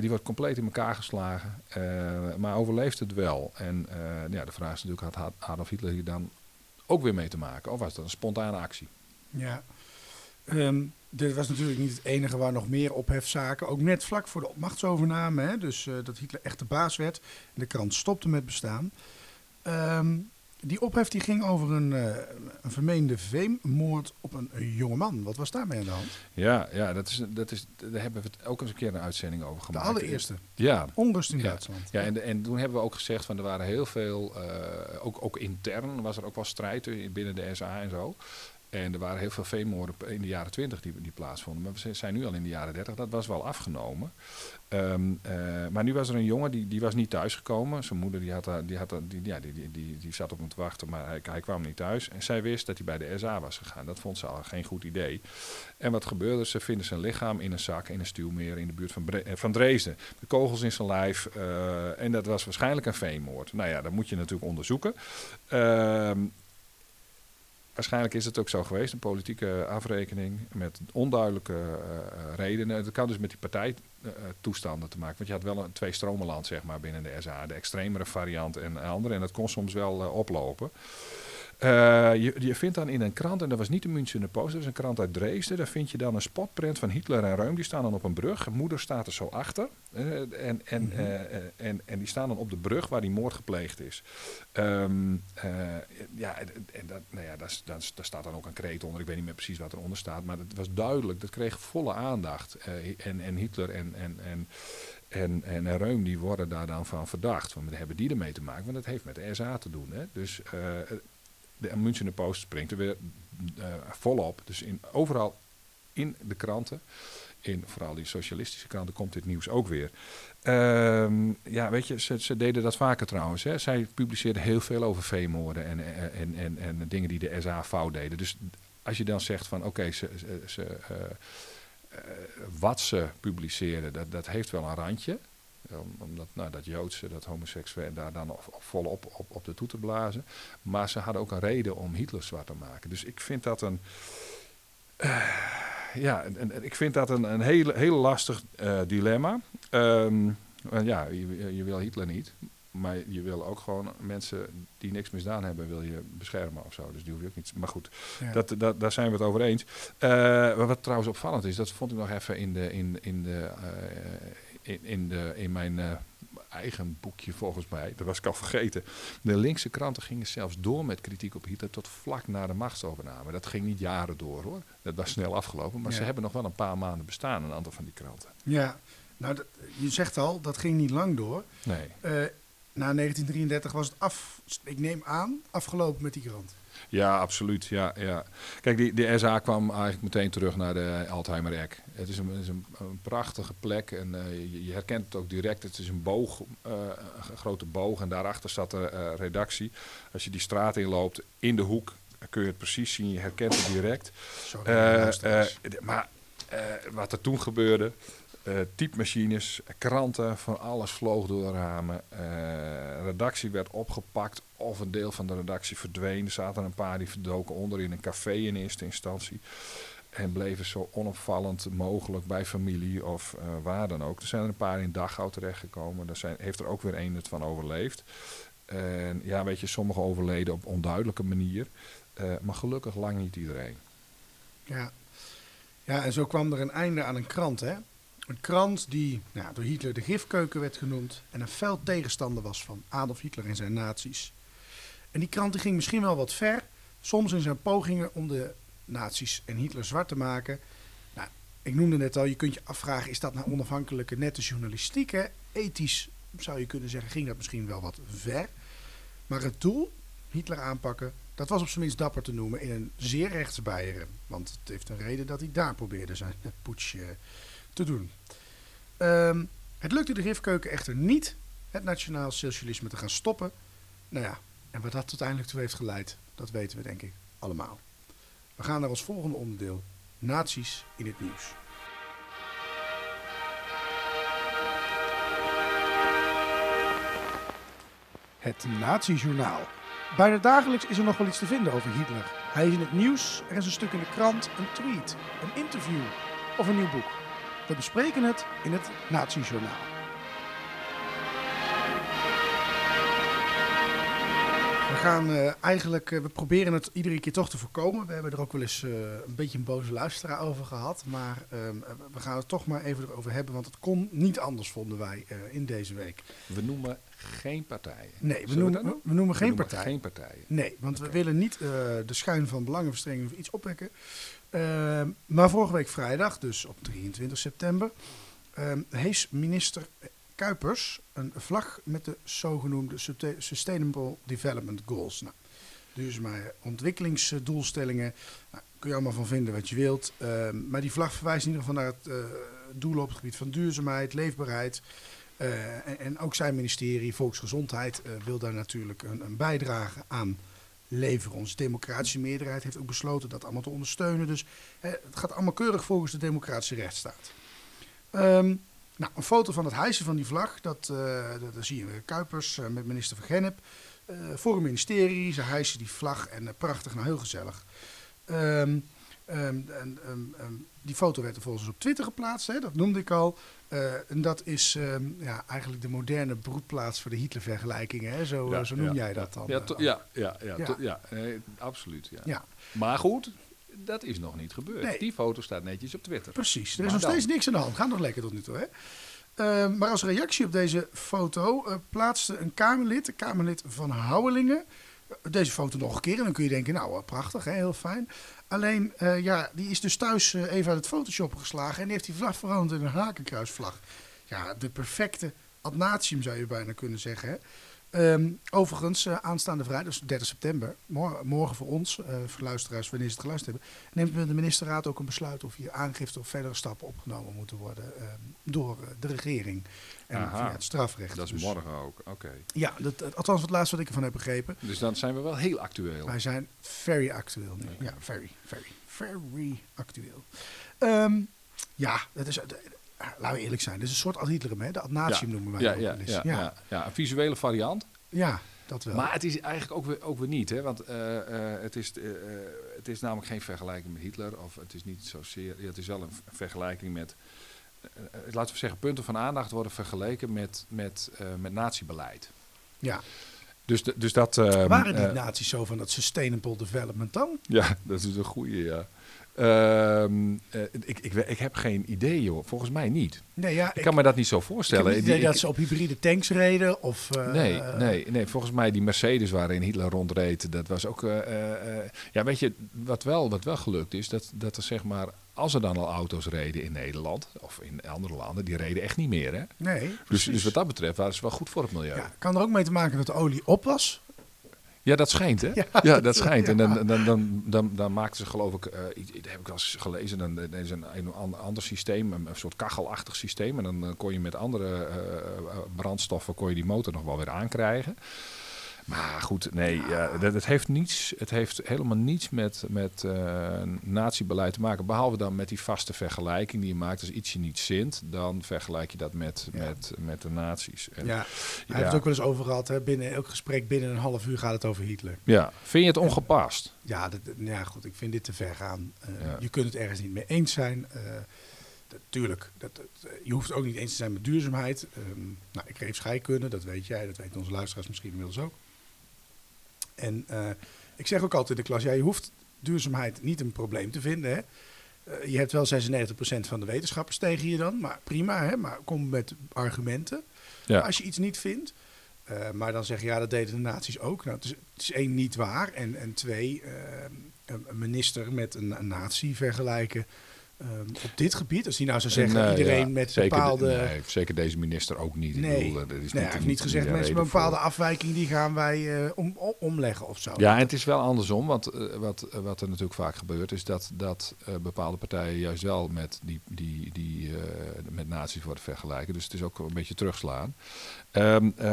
Die wordt compleet in elkaar geslagen, maar overleeft het wel. En ja, de vraag is natuurlijk, had Adolf Hitler hier dan ook weer mee te maken? Of was dat een spontane actie? Ja. Ehm, dit was natuurlijk niet het enige waar nog meer ophefzaken. Ook net vlak voor de machtsovername, hè, dus eh, dat Hitler echt de baas werd. En de krant stopte met bestaan. Ehm, die ophef die ging over een, eh, een vermeende veemmoord op een, een jonge man. Wat was daarmee aan de hand? Ja, ja dat is, dat is, daar hebben we het ook eens een keer een uitzending over De gemaakt. allereerste. Ja, Onrust in Ja. Duitsland. Ja, en, en toen hebben we ook gezegd van er waren heel veel, eh, ook, ook intern was er ook wel strijd in- binnen de SA en zo. En er waren heel veel veemoorden in de jaren 20 die, die plaatsvonden. Maar we zijn nu al in de jaren 30. Dat was wel afgenomen. Ehm, eh, maar nu was er een jongen die, die was niet thuisgekomen. Zijn moeder die had, die, had, die, die, die, die, die zat op hem te wachten, maar hij, kwam niet thuis. En zij wist dat hij bij de SA was gegaan. Dat vond ze al geen goed idee. En wat gebeurde? Ze vinden zijn lichaam in een zak in een stuwmeer in de buurt van, eh, van Dresden. De kogels in zijn lijf. eh, en dat was waarschijnlijk een veenmoord. Nou ja, dat moet je natuurlijk onderzoeken. Ehm, waarschijnlijk is het ook zo geweest, een politieke afrekening met onduidelijke eh, eh, redenen. Dat kan dus met die partijtoestanden te maken. Want je had wel een twee stromenland zeg maar, binnen de SA. De extremere variant en andere. En dat kon soms wel eh, oplopen. Eh, je, je vindt dan in een krant, en dat was niet de Münchener Post, dat is een krant uit Dresden. Daar vind je dan een spotprint van Hitler en Reum. Die staan dan op een brug. Moeder staat er zo achter. Eh, en, en, eh, eh, en, en die staan dan op de brug waar die moord gepleegd is. Ehm, eh, ja, en, en dat, nou ja, daar, daar, daar staat dan ook een kreet onder. Ik weet niet meer precies wat eronder staat. Maar het was duidelijk. Dat kreeg volle aandacht. En, en Hitler en, en, en, en, en Reum die worden daar dan van verdacht. Want hebben die ermee te maken? Want dat heeft met de SA te doen. Hè? Dus de Münchener Post springt er weer eh, volop. Dus in, overal in de kranten, in vooral die socialistische kranten, komt dit nieuws ook weer. Ehm, ja, weet je, ze, deden dat vaker trouwens. Hè. Zij publiceerden heel veel over veemoorden en, en, en, en, en dingen die de SA fout deden. Dus als je dan zegt van oké, ze, ze, eh, eh, wat ze publiceerden, dat, dat heeft wel een randje. Om- Omdat nou, dat Joodse, dat homoseksueel, daar dan op- op- volop op, op de toe te blazen. Maar ze hadden ook een reden om Hitler zwart te maken. Dus ik vind dat een. eh, ja, en, en ik vind dat een, een heel, heel lastig eh, dilemma. Want ja, je, je wil Hitler niet. Maar je wil ook gewoon mensen die niks misdaan hebben, wil je beschermen of zo. Dus die hoef je ook niet. Maar goed, Ja. dat, dat, daar zijn we het over eens. Eh, wat trouwens opvallend is, dat vond ik nog even in, de, in, in, de, in, in, de, in mijn eh, eigen boekje volgens mij. Dat was ik al vergeten. De linkse kranten gingen zelfs door met kritiek op Hitler tot vlak na de machtsovername. Dat ging niet jaren door hoor. Dat was snel afgelopen. Maar Ja. ze hebben nog wel een paar maanden bestaan, een aantal van die kranten. Ja, nou, dat- je zegt al, dat ging niet lang door. Nee. Eh, na 1933 was het af, ik neem aan, afgelopen met die krant. Ja, absoluut. Ja, ja. Kijk, die, de SA kwam eigenlijk meteen terug naar de Alzheimer-Eck. Het is, een, het is een, een prachtige plek en eh, je, je herkent het ook direct. Het is een boog, eh, een grote boog en daarachter staat de eh, redactie. Als je die straat inloopt, in de hoek, kun je het precies zien. Je herkent het direct. Sorry, maar wat er toen gebeurde, eh typemachines, kranten, van alles vloog door ramen. Eh, redactie werd opgepakt of een deel van de redactie verdween. Er zaten een paar die verdoken onder in een café in eerste instantie. En bleven zo onopvallend mogelijk bij familie of eh, waar dan ook. Er zijn er een paar in Dachau terechtgekomen. Daar zijn, heeft er ook weer één het van overleefd. En ja, weet je, sommigen overleden op onduidelijke manier. Maar gelukkig lang niet iedereen. Ja. ja, en zo kwam er een einde aan een krant, hè? Een krant die nou, door Hitler de gifkeuken werd genoemd en een fel tegenstander was van Adolf Hitler en zijn nazi's. En die krant ging misschien wel wat ver, soms in zijn pogingen om de nazi's en Hitler zwart te maken. Nou, ik noemde net al, je kunt je afvragen, is dat nou onafhankelijke nette journalistiek? Ethisch zou je kunnen zeggen, ging dat misschien wel wat ver. Maar het doel, Hitler aanpakken, dat was op zijn minst dapper te noemen in een zeer rechts Beieren. Want het heeft een reden dat hij daar probeerde zijn poets eh, te doen. Ehm, het lukte de Rifkeuken echter niet het nationaal socialisme te gaan stoppen. Nou ja, en wat dat uiteindelijk toe heeft geleid, dat weten we denk ik allemaal. We gaan naar ons volgende onderdeel, nazi's in het nieuws. Het Nazi-journaal. Bijna dagelijks is er nog wel iets te vinden over Hitler. Hij is in het nieuws, er is een stuk in de krant, een tweet, een interview of een nieuw boek. We bespreken het in het Nazi-journaal. We gaan eh, eigenlijk, eh, we proberen het iedere keer toch te voorkomen. We hebben er ook wel eens eh, een beetje een boze luisteraar over gehad. Maar ehm, we gaan het toch maar even erover hebben, want het kon niet anders, vonden wij eh, in deze week. We noemen geen partijen. Nee, we noemen, we, noemen We geen noemen partij. Geen partijen. Nee, want we willen niet eh, de schuin van belangenverstrengeling of iets opwekken. Ehm, maar vorige week vrijdag, dus op 23 september, ehm hees minister Kuipers een vlag met de zogenoemde Sustainable Development Goals. Nou, duurzame ontwikkelingsdoelstellingen, nou, kun je allemaal van vinden wat je wilt. Ehm, maar die vlag verwijst in ieder geval naar het eh, doel op het gebied van duurzaamheid, leefbaarheid. Eh, en, en ook zijn ministerie, Volksgezondheid, eh, wil daar natuurlijk een, een bijdrage aan leveren. Onze democratische meerderheid heeft ook besloten dat allemaal te ondersteunen. Dus eh, het gaat allemaal keurig volgens de democratische rechtsstaat. Ehm, nou, een foto van het hijsen van die vlag, dat, eh dat, daar zie je Kuipers eh, met minister Van Gennep. eh, voor een ministerie, ze hijsen die vlag en eh, prachtig, nou heel gezellig. Ehm, die foto werd vervolgens op Twitter geplaatst, hè, dat noemde ik al. Eh, en dat is ehm, ja, eigenlijk de moderne broedplaats voor de Hitler-vergelijkingen. Hè? Zo, Ja, eh, zo noem ja, jij dat dan. Ja, eh, to- ja, ja, ja, Ja. nee, absoluut. Ja. ja, Maar goed, dat is nog niet gebeurd. Nee. Die foto staat netjes op Twitter. precies. Er is Maar nog dan? steeds niks aan de hand. Gaat nog lekker tot nu toe. Hè? Ehm, maar als reactie op deze foto plaatste een Kamerlid, een Kamerlid van Houwelingen, deze foto nog een keer. En dan kun je denken, nou prachtig, hè? heel fijn. Alleen, eh, ja, die is dus thuis eh, even uit het Photoshop geslagen en die heeft die vlag veranderd in een hakenkruisvlag. Ja, de perfecte ad natium zou je bijna kunnen zeggen. Hè? Ehm, overigens, eh, aanstaande vrijdag, dus 30 september, morgen, morgen voor ons, eh, voor luisteraars wanneer ze het geluisterd hebben, neemt de ministerraad ook een besluit of hier aangifte of verdere stappen opgenomen moeten worden ehm, door eh, de regering en Aha. via het strafrecht. Dat is Dus- morgen ook. Oké. Ja, dat, althans het laatste wat ik ervan heb begrepen. Dus dan zijn we wel heel actueel. Wij zijn very actueel nu. Ja, very, very, very actueel. Ehm, ja, dat is, laten we eerlijk zijn, dit is een soort ad hè? de ad natium noemen wij ja, ja, ja. ja. ja, een visuele variant. Ja, dat wel. Maar het is eigenlijk ook weer, ook weer niet. Hè? Want eh, eh, het, is, eh, het is namelijk geen vergelijking met Hitler. Of het is niet zozeer. Ja, het is wel een vergelijking met. laten we zeggen, punten van aandacht worden vergeleken met, met, met natiebeleid. Ja. Dus, de- dus dat... ehm, Waren die naties zo van dat sustainable development dan? Ja, dat is een goede, ja. Ehm, eh, ik, ik, ik heb geen idee, joh. Volgens mij niet. Nee, ja, Ik kan me dat niet zo ik voorstellen. het idee Die- dat ik- ze op hybride tanks reden of... eh, Nee, nee, nee, volgens mij die Mercedes waarin Hitler rondreed, dat was ook... eh, eh, eh, ja, weet je, wat wel, wat wel gelukt is, dat, dat er zeg maar... Als er dan al auto's reden in Nederland of in andere landen, die reden echt niet meer, hè? Nee, Dus, dus wat dat betreft waren ze wel goed voor het milieu. Ja, kan er ook mee te maken dat de olie op was? Ja, dat schijnt, hè? Ja, Ja, dat schijnt. En dan, dan, dan, dan, dan maakten ze geloof ik, eh, dat heb ik wel eens gelezen, dan dan is een, een ander, ander systeem, een, een soort kachelachtig systeem. En dan eh, kon je met andere eh, brandstoffen kon je die motor nog wel weer aankrijgen. Maar goed, nee, ja, dat, het, heeft niets, het heeft helemaal niets met, met eh natiebeleid te maken. Behalve dan met die vaste vergelijking die je maakt. Als iets je niet zint, dan vergelijk je dat met, Ja. met, met de naties. En, Ja, hij ja. heeft het ook wel eens over gehad. Hè? Binnen elk gesprek, binnen een half uur gaat het over Hitler. ja, vind je het ongepast? Ja, dat, ja goed, ik vind dit te ver gaan. Eh. Je kunt het ergens niet mee eens zijn. Eh, dat- tuurlijk, dat, dat, je hoeft het ook niet eens te zijn met duurzaamheid. Ehm, nou, ik geef scheikunde, dat weet jij, dat weten onze luisteraars misschien inmiddels ook. En eh, ik zeg ook altijd in de klas, ja, je hoeft duurzaamheid niet een probleem te vinden. Hè? Eh, je hebt wel 96% van de wetenschappers tegen je dan, maar prima, hè? maar kom met argumenten. Ja. Als je iets niet vindt. Eh, maar dan zeg je, ja, dat deden de naties ook. Nou, het, is, het is één, niet waar. En, en twee, een een minister met een, een natie vergelijken. Eh, op dit gebied, als hij nou zou zeggen, Nee, iedereen ja, met zeker, bepaalde... Nee, zeker deze minister ook niet. Ik Nee, bedoel, eh, dat is nee, hij niet, heeft niet gezegd, mensen met een bepaalde voor. afwijking, die gaan wij eh, om, om- omleggen of zo. Ja, en het is wel andersom, want eh, wat, eh, wat er natuurlijk vaak gebeurt, is dat, dat eh, bepaalde partijen juist wel met, die, die, die, eh, met nazi's worden vergelijken. Dus het is ook een beetje terugslaan. Ehm, eh,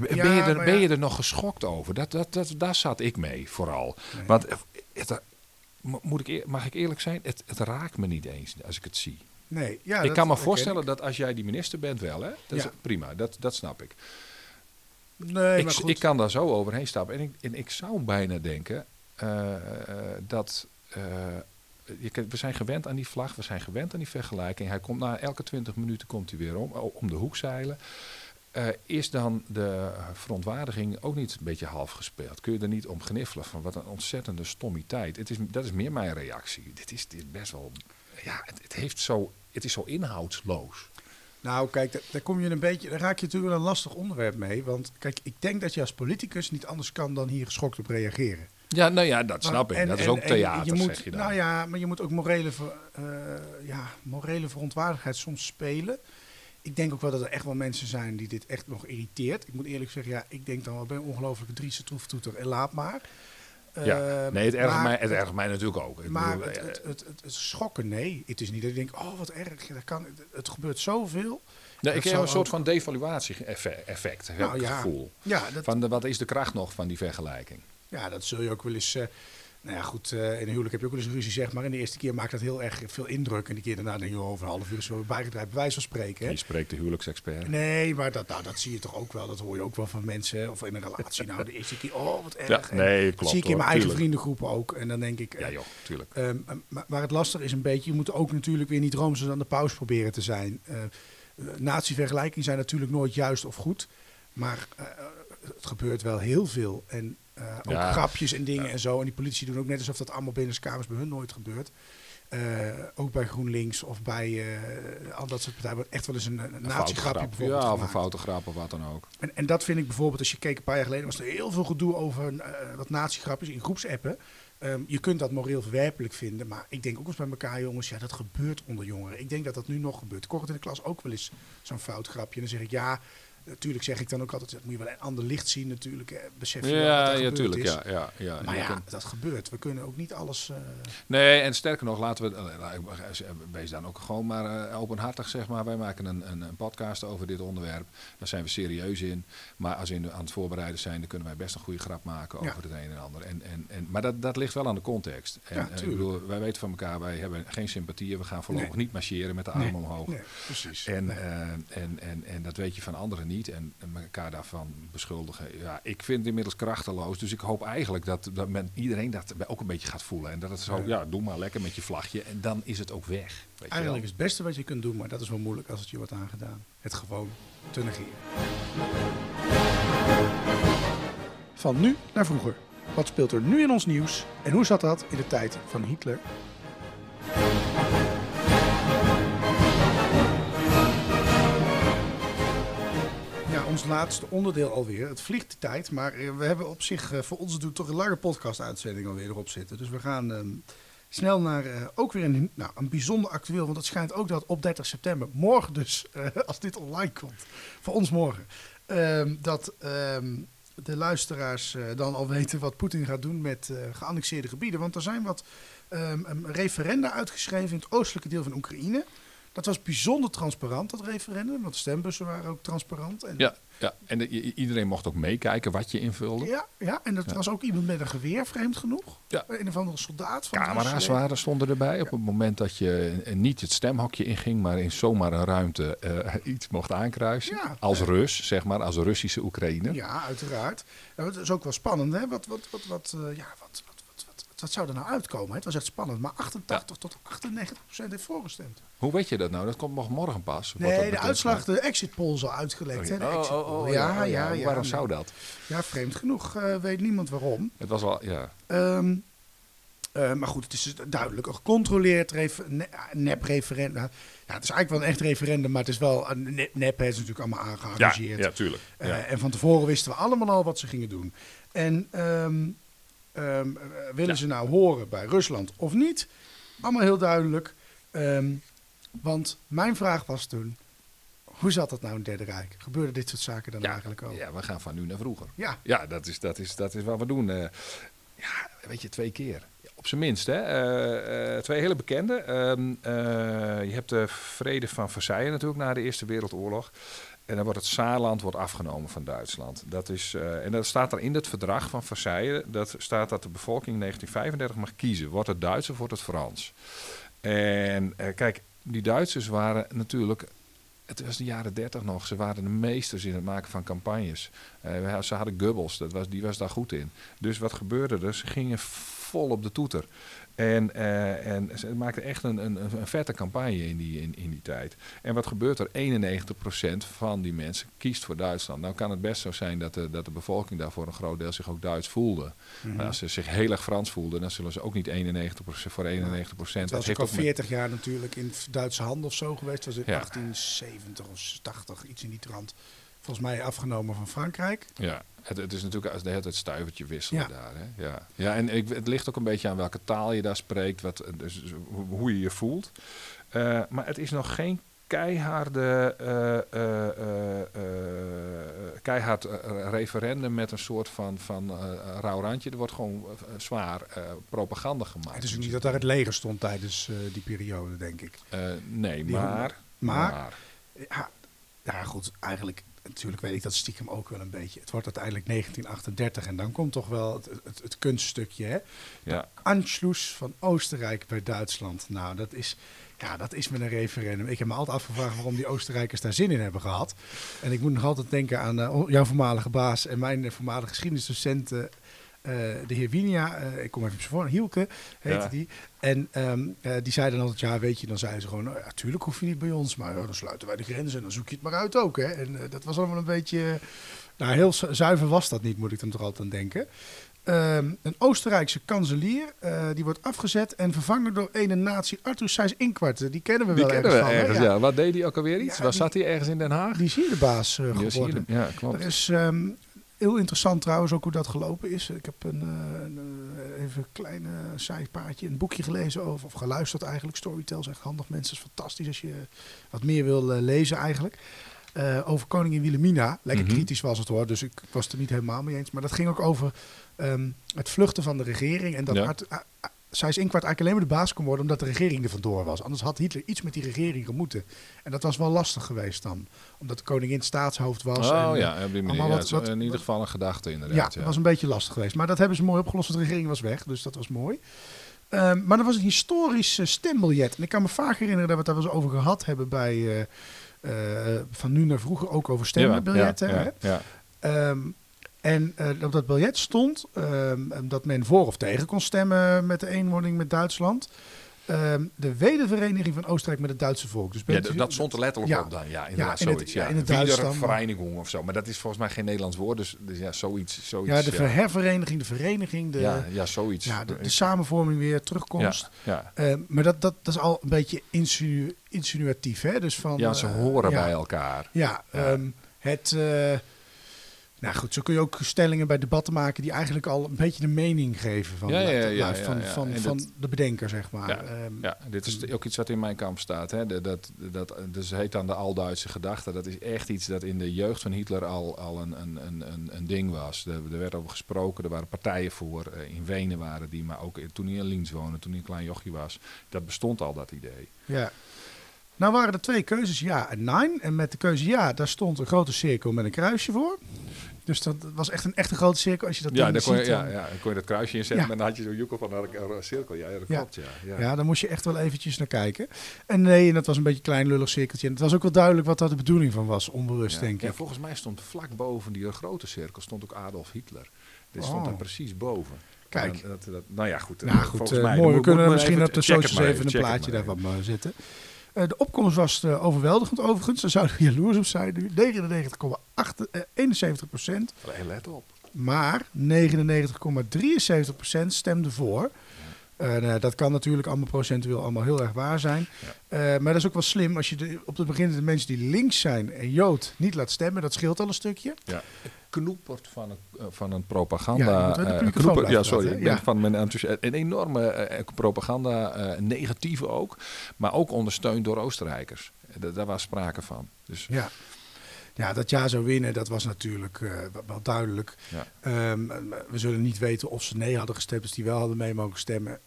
ben, je er, ben ja. je er nog geschokt over? Dat, dat, dat, daar zat ik mee vooral. Want eh, het, moet ik, eer- mag ik eerlijk zijn, het, het raakt me niet eens als ik het zie. Nee, ja, ik dat kan me voorstellen ik. dat als jij die minister bent wel, hè? Dat is Ja. prima, dat, dat snap ik. Nee, ik, maar goed. ik kan daar zo overheen stappen. En ik, en ik zou bijna denken eh, eh, dat. eh, je, we zijn gewend aan die vlag, we zijn gewend aan die vergelijking. Hij komt na elke 20 minuten komt hij weer om, om de hoek zeilen. Eh, is dan de verontwaardiging ook niet een beetje half gespeeld? Kun je er niet om gniffelen van wat een ontzettende stommiteit? Het is, dat is meer mijn reactie. Dit is, dit is best wel. Ja, het, het, heeft zo, het is zo inhoudsloos. Nou, kijk, daar, daar kom je een beetje, daar raak je natuurlijk wel een lastig onderwerp mee. Want kijk, ik denk dat je als politicus niet anders kan dan hier geschokt op reageren. Ja, nou ja, dat snap ik. En- dat is ook theater, je moet, zeg je dan. Nou ja, maar je moet ook morele, ver- eh, ja, morele verontwaardigheid soms spelen. Ik denk ook wel dat er echt wel mensen zijn die dit echt nog irriteert. Ik moet eerlijk zeggen, ja, ik denk dan wel bij een ongelofelijke Driese troeftoeter en laat maar. Ja, Eh, nee, het ergert, maar- mij, het ergert mij natuurlijk ook. Ik Maar bedoel, het, eh, het, het, het, het schokken, nee. Het is niet dat ik denk, oh wat erg, dat kan, het, het gebeurt zoveel. nee, ik heb een soort ook- van devaluatie-effect, heb Nou ik het ja. gevoel. Ja, dat, Van de, wat is de kracht nog van die vergelijking? Ja, dat zul je ook wel eens. eh, nou ja, goed, eh, in een huwelijk heb je ook wel eens ruzie, zeg maar. En de eerste keer maakt dat heel erg veel indruk. En de keer daarna denk je, oh, over een half uur is weer bijgedraaid, bij wijze van spreken. Hè? Je spreekt de huwelijksexpert. Nee, maar dat, nou, dat zie je toch ook wel. Dat hoor je ook wel van mensen. Of in een relatie. Nou, de eerste keer, oh, wat erg. Ja, En nee, dat klopt. zie ik in hoor, mijn eigen tuurlijk. vriendengroepen ook. En dan denk ik... Ja eh, joh, tuurlijk. Ehm, maar, maar het lastige is een beetje, je moet ook natuurlijk weer niet roomser dan de paus proberen te zijn. Eh eh, natievergelijkingen zijn natuurlijk nooit juist of goed. Maar het gebeurt wel heel veel. En eh, ook Ja. grapjes en dingen en zo. En die politici doen ook net alsof dat allemaal binnen de kamers bij hun nooit gebeurt. Eh, ook bij GroenLinks of bij eh, al dat soort partijen wordt echt wel eens een, een natiegrapje grap. bijvoorbeeld Ja, of een gemaakt. foute grap of wat dan ook. En, en dat vind ik bijvoorbeeld, als je keek een paar jaar geleden, was er heel veel gedoe over wat natiegrapjes in groepsappen. Ehm, je kunt dat moreel verwerpelijk vinden, maar ik denk ook eens bij elkaar, jongens, ja, dat gebeurt onder jongeren. Ik denk dat dat nu nog gebeurt. Het in de klas ook wel eens zo'n fout grapje. En dan zeg ik, ja, natuurlijk zeg ik dan ook altijd, dat moet je wel een ander licht zien natuurlijk. eh, besef je Ja, er ja, gebeurd tuurlijk. is. Ja, ja, ja. Maar ja, dat gebeurt. We kunnen ook niet alles... eh, Nee, en sterker nog, laten we, eh, eh, wees dan ook gewoon maar openhartig, zeg maar. Wij maken een, een, een podcast over dit onderwerp. Daar zijn we serieus in. Maar als we in- aan het voorbereiden zijn, dan kunnen wij best een goede grap maken Ja. over het een en ander. En, en, en, maar dat, dat ligt wel aan de context. En, Ja, ik tuurlijk. bedoel, wij weten van elkaar, wij hebben geen sympathieën. We gaan voorlopig Nee. niet marcheren met de armen omhoog. nee, precies. En, en, en, en dat weet je van anderen niet. Niet en en elkaar daarvan beschuldigen. Ja, ik vind het inmiddels krachteloos. Dus ik hoop eigenlijk dat, dat men, iedereen dat ook een beetje gaat voelen. En dat het zo, ja. doe maar lekker met je vlagje. En dan is het ook weg. Weet je Eigenlijk wel. is het beste wat je kunt doen, maar dat is wel moeilijk als het je wordt aangedaan. Het gewoon te negeren. Van nu naar vroeger. Wat speelt er nu in ons nieuws en hoe zat dat in de tijd van Hitler? Laatste onderdeel alweer. Het vliegt de tijd, maar eh, we hebben op zich eh, voor ons doen toch een lange podcast-uitzending alweer erop zitten. Dus we gaan ehm, snel naar eh, ook weer een, nou, een bijzonder actueel. Want het schijnt ook dat op 30 september, morgen dus, als dit online komt, voor ons morgen, ehm, dat ehm, de luisteraars dan al weten wat Poetin gaat doen met geannexeerde gebieden. Want er zijn wat een referenda uitgeschreven in het oostelijke deel van Oekraïne. Dat was bijzonder transparant, dat referendum, want stembussen waren ook transparant. En Ja, ja. en de- iedereen mocht ook meekijken wat je invulde. ja, ja, en dat Ja. was ook iemand met een geweer, vreemd genoeg. Ja. Een of andere soldaat. Van Camera's waren, stonden erbij op het moment dat je eh, niet het stemhokje inging, maar in zomaar een ruimte eh, iets mocht aankruisen. Ja. Als Rus, zeg maar, als Russische Oekraïner. leger. Ja, uiteraard. Het is ook wel spannend, hè? Wat, wat, wat, wat, eh, ja, wat, wat, wat zou er nou uitkomen? Het was echt spannend, maar 88 tot 98 procent heeft voorgestemd. Hoe weet je dat nou? Dat komt nog morgen pas. dat Nee, de uitslag, de exit poll is al uitgelekt. Oh, exit oh, poll. oh, ja, oh, ja, ja. Waarom zou dat? Ja, vreemd genoeg eh, weet niemand waarom. Het was wel, ja. Ehm, eh, maar goed, het is duidelijk een gecontroleerd refer- ne- nep-referendum. Nou, Ja, het is eigenlijk wel een echt referendum, maar het is wel een nep, nep hè, het is natuurlijk allemaal aangearrangeerd. tuurlijk. Eh, Ja. En van tevoren wisten we allemaal al wat ze gingen doen. En ehm, ehm, eh, willen Ja. ze nou horen bij Rusland of niet? Allemaal heel duidelijk. Ehm, want mijn vraag was toen, hoe zat dat nou in het Derde Rijk? Gebeurde dit soort zaken dan ja, eigenlijk ook? ja, we gaan van nu naar vroeger. Ja. Ja, dat is, dat is, dat is wat we doen. eh. ja, weet je, twee keer. Op zijn minst, hè. Eh, twee hele bekende. Ehm, eh, je hebt de vrede van Versailles natuurlijk na de Eerste Wereldoorlog. En dan wordt het Saarland wordt afgenomen van Duitsland. Dat is, eh, en dat staat er in het verdrag van Versailles. Dat staat dat de bevolking in 1935 mag kiezen. Wordt het Duits of wordt het Frans? En eh, kijk, die Duitsers waren natuurlijk het was de jaren dertig nog. Ze waren de meesters in het maken van campagnes. Eh, ze hadden Goebbels, dat was, die was daar goed in. Dus wat gebeurde er? Ze gingen vol op de toeter. En, eh, en ze maakten echt een, een, een vette campagne in die, in, in die tijd. En wat gebeurt er? 91% van die mensen kiest voor Duitsland. Nou kan het best zo zijn dat de, dat de bevolking daar voor een groot deel zich ook Duits voelde. Maar als ze zich heel erg Frans voelden, dan zullen ze ook niet 91% voor 91%. Het was Dat ook al ook met- 40 jaar natuurlijk in Duitse handen of zo geweest. Was in Ja. 1870 of 80, iets in die trant. Volgens mij afgenomen van Frankrijk. Ja, het, het is natuurlijk als de hele tijd stuivertje wisselen Ja. daar. Hè? Ja, ja en ik, het ligt ook een beetje aan welke taal je daar spreekt, wat, dus, hoe- je je voelt. Eh, maar het is nog geen keiharde, eh, eh, keihard referendum met een soort van, van rauw randje. Er wordt gewoon zwaar propaganda gemaakt. Het is ook niet dat daar het leger stond tijdens die periode, denk ik. Nee, maar... maar- Ja, ja, goed, eigenlijk, natuurlijk weet ik dat stiekem ook wel een beetje. Het wordt uiteindelijk 1938 en dan komt toch wel het, het, het kunststukje, hè? ja, Anschluss van Oostenrijk bij Duitsland. Nou, dat is, ja, dat is met een referendum. Ik heb me altijd afgevraagd waarom die Oostenrijkers daar zin in hebben gehad. En ik moet nog altijd denken aan eh, jouw voormalige baas en mijn voormalige geschiedenisdocent, eh, de heer Winia. Eh, ik kom even op zijn voor, Hielke heette Ja. die. En ehm, eh, die zei dan altijd, ja, weet je, dan zeiden ze gewoon, nou, ja, tuurlijk hoef je niet bij ons, maar ja, dan sluiten wij de grenzen en dan zoek je het maar uit ook. Hè? En eh, dat was allemaal een beetje, nou, heel zu- zuiver was dat niet, moet ik dan toch altijd aan denken. Ehm, een Oostenrijkse kanselier, eh, die wordt afgezet en vervangen door een nazi Arthur Seyss Inquart. Die kennen we die wel kennen we ergens van, hè? ergens, ja. Wat deed hij ook alweer iets? Ja, Waar die- zat hij ergens in Den Haag? Die is hier de baas eh, geworden. Ja, klopt. Er is ehm, heel interessant trouwens ook hoe dat gelopen is. Ik heb een, eh, een, eh, even een klein paardje, een boekje gelezen over, of geluisterd eigenlijk. Storytel is echt handig mensen, is fantastisch als je wat meer wil eh, lezen eigenlijk. Over koningin Wilhelmina. Lekker Mhm. kritisch was het hoor, dus ik was het er niet helemaal mee eens. Maar dat ging ook over ehm, het vluchten van de regering. En dat Ja. Art- a- a- Seyss Inquart eigenlijk alleen maar de baas kon worden omdat de regering er vandoor was. Anders had Hitler iets met die regering gemoeten. En dat was wel lastig geweest dan. Omdat de koningin staatshoofd was. Oh en, eh, ja, op die manier. allemaal Ja, wat- is wat- in ieder geval een gedachte ja, inderdaad. dat was een beetje lastig geweest. Maar dat hebben ze mooi opgelost, want de regering was weg. Dus dat was mooi. Ehm, maar er was een historisch eh, stembiljet. En ik kan me vaak herinneren dat we het daar wel eens over gehad hebben bij, eh, eh, van nu naar vroeger ook over stembiljetten. Ja, ja, ja. Ehm, en eh, op dat biljet stond ehm, dat men voor of tegen kon stemmen met de eenwording met Duitsland. Ehm, de wedervereniging van Oostenrijk met het Duitse volk. Dus Ja, bent d- u- dat stond er letterlijk Ja. op dan. Ja, inderdaad, in het- zoiets. ja, Ja, in het of zo. Maar dat is volgens mij geen Nederlands woord. Dus, dus ja, zoiets. zoiets ja, de hervereniging, de vereniging, de, ja, ja, ja, zoiets. de, de samenvorming weer, ja, terugkomst. ja. Ehm, maar dat, dat, dat is al een beetje insinu- insinuatief, hè? Dus van, ja, ze eh, horen ja. bij elkaar. Ja, Ja. het. eh, nou goed, zo kun je ook stellingen bij debatten maken die eigenlijk al een beetje de mening geven van, Ja, ja, ja, ja, ja, van, dat- de bedenker, zeg maar. Ja, Ehm, Ja, dit is ook iets wat in mijn kamp staat. Hè. De- Dat, dat, dus heet dan de Al-Duitse gedachte. Dat is echt iets dat in de jeugd van Hitler al, al een, een, een, een, ding was. Er, er werd over gesproken, er waren partijen voor. eh, In Wenen waren die, maar ook toen hij in woonde, toen hij een klein jochie was. Dat bestond al, dat idee. Ja. Nou waren er twee keuzes, ja en nee. En met de keuze ja, daar stond een grote cirkel met een kruisje voor. Dus dat was echt een echte grote cirkel. Als je dat Ja, ding dan kon, je, ziet, ja, dan, ja, dan kon je dat kruisje inzetten Ja. en dan had je zo'n joekel van een, cirkel. Ja, ja, dat Ja. klopt, ja. ja. ja, daar moest je echt wel eventjes naar kijken. En nee, en dat was een beetje een klein lullig cirkeltje. En het was ook wel duidelijk wat daar de bedoeling van was, onbewust Ja. denk ik. Ja, volgens mij stond vlak boven die grote cirkel stond ook Adolf Hitler. Dit stond Oh. daar precies boven. Kijk. Dat, dat, nou ja, goed. Nou eh, goed, volgens eh, mij. mooi. We kunnen misschien op de socials even een plaatje daarvan zetten. Eh, de opkomst was eh, overweldigend overigens. Daar zouden we jaloers op zijn nu. 99,71 procent. Hey, let op. Maar 99,73 procent stemde voor. Eh, nou, dat kan natuurlijk allemaal procentueel allemaal heel erg waar zijn. Eh, maar dat is ook wel slim als je de, op het begin de mensen die links zijn en Jood niet laat stemmen. Dat scheelt al een stukje. Ja. Knoepert van een, eh, van een propaganda. Ja, eh, knoepert- ja, sorry. praten, Ik ben ja. van mijn enthousiasme. Een enorme eh, propaganda, eh, negatieve ook. Maar ook ondersteund door Oostenrijkers. Da- daar was sprake van. Dus Ja. Ja, dat ja zou winnen, dat was natuurlijk wel- duidelijk. ja. Ehm, we zullen niet weten of ze nee hadden gestemd, dus die wel hadden mee mogen stemmen.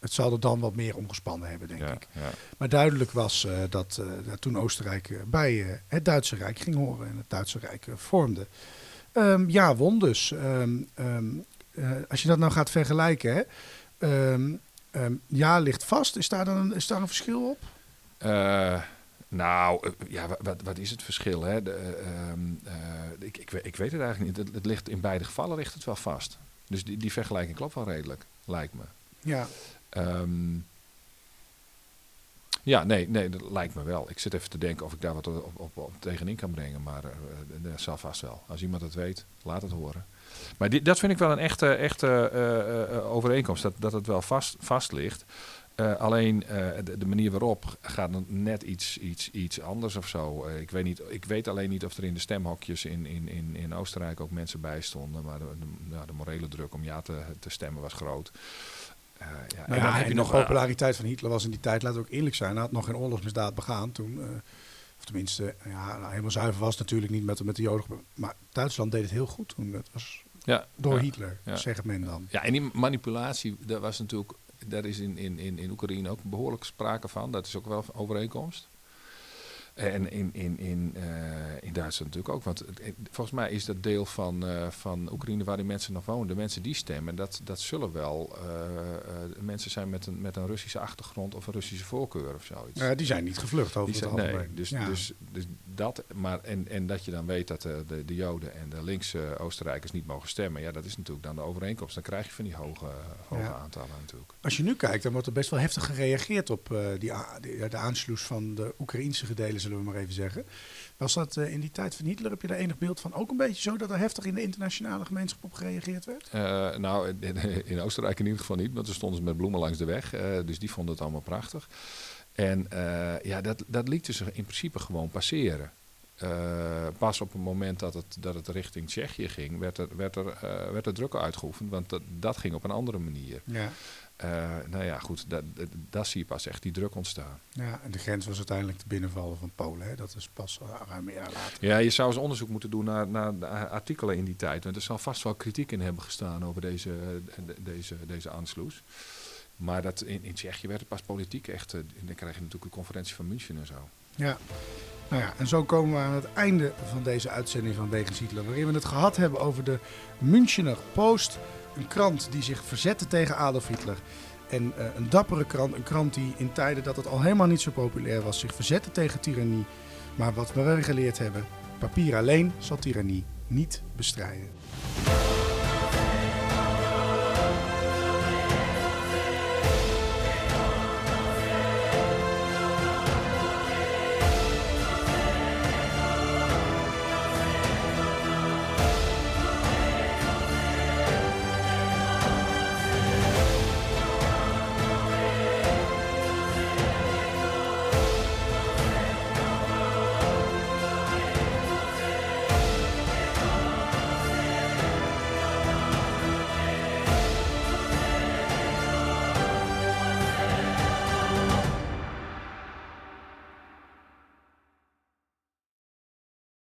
Het zal er dan wat meer omgespannen hebben, denk Ja, ik. ja. Maar duidelijk was dat, dat toen Oostenrijk bij het Duitse Rijk ging horen en het Duitse Rijk vormde. Ehm, ja, won dus. Ehm, ehm, eh, als je dat nou gaat vergelijken, hè, ja ligt vast. Is daar dan een, is daar een verschil op? Eh, nou, eh, ja, wa- wat, wat is het verschil? Hè? De, ik, ik, ik weet het eigenlijk niet. Het, het ligt, in beide gevallen ligt het wel vast. Dus die, die vergelijking klopt wel redelijk, lijkt me. Ja, ja, nee, nee, dat lijkt me wel. Ik zit even te denken of ik daar wat op, op, tegenin kan brengen. Maar eh, eh, dat zal vast wel. Als iemand het weet, laat het horen. Maar dat vind ik wel een echte, echte eh, overeenkomst. Dat, dat het wel vast, vast ligt. Alleen de, manier waarop gaat net iets, iets, iets anders of zo. Ik, weet niet, ik weet alleen niet of er in de stemhokjes in, in, in, in Oostenrijk ook mensen bij stonden. Maar de, de morele druk om ja te, te stemmen was groot. Eh, ja, Nou ja, dan en de eh, populariteit van Hitler was in die tijd, laten we ook eerlijk zijn, hij had nog geen oorlogsmisdaad begaan toen. eh, of tenminste, ja, nou, helemaal zuiver was het natuurlijk niet met, met de Joden. Maar Duitsland deed het heel goed toen. Dat was ja, door ja. Hitler, ja. zegt men dan. Ja, en die manipulatie, daar was natuurlijk, daar is in, in, in, in Oekraïne ook behoorlijk sprake van. Dat is ook wel een overeenkomst. En in, in, in, eh, in Duitsland natuurlijk ook. Want volgens mij is dat deel van, eh, van Oekraïne waar die mensen nog wonen, de mensen die stemmen, dat, dat zullen wel eh, mensen zijn met een, met een Russische achtergrond of een Russische voorkeur of zoiets. Die zijn niet gevlucht over Die het zijn, nee, algemeen. dus, Ja. dus, dus dat, maar en, en dat je dan weet dat de, de, de Joden en de linkse Oostenrijkers niet mogen stemmen, ja, dat is natuurlijk dan de overeenkomst. Dan krijg je van die hoge, hoge Ja. aantallen natuurlijk. Als je nu kijkt, dan wordt er best wel heftig gereageerd op die, de, de aansluis van de Oekraïnse gedelen, zullen we maar even zeggen. Was dat eh, in die tijd van Hitler, heb je daar enig beeld van? Ook een beetje zo dat er heftig in de internationale gemeenschap op gereageerd werd? Eh, nou, in, Oostenrijk in ieder geval niet, want toen stonden ze met bloemen langs de weg. eh, dus die vonden het allemaal prachtig. En ja, dat, dat liet ze in principe gewoon passeren. Eh, pas op het moment dat het, dat het richting Tsjechië ging, werd er, werd er, eh, werd er druk uitgeoefend. Want dat, dat ging op een andere manier. Ja. Eh, nou ja, goed, dat, dat, dat zie je pas echt die druk ontstaan. ja. En de grens was uiteindelijk te binnenvallen van Polen. Hè? Dat is pas ruim een jaar later. Ja, je zou eens onderzoek moeten doen naar, naar de artikelen in die tijd. Want er zal vast wel kritiek in hebben gestaan over deze, de- deze, deze aansluis. Maar dat in, in Tsjechië werd het pas politiek echt. en dan krijg je natuurlijk de conferentie van München en zo. Ja. Nou ja, en zo komen we aan het einde van deze uitzending van Wegens Hitler. Waarin we het gehad hebben over de Münchener Post. Een krant die zich verzette tegen Adolf Hitler. En eh, een dappere krant, een krant die in tijden dat het al helemaal niet zo populair was, zich verzette tegen tirannie. Maar wat we wel geleerd hebben, papier alleen zal tirannie niet bestrijden.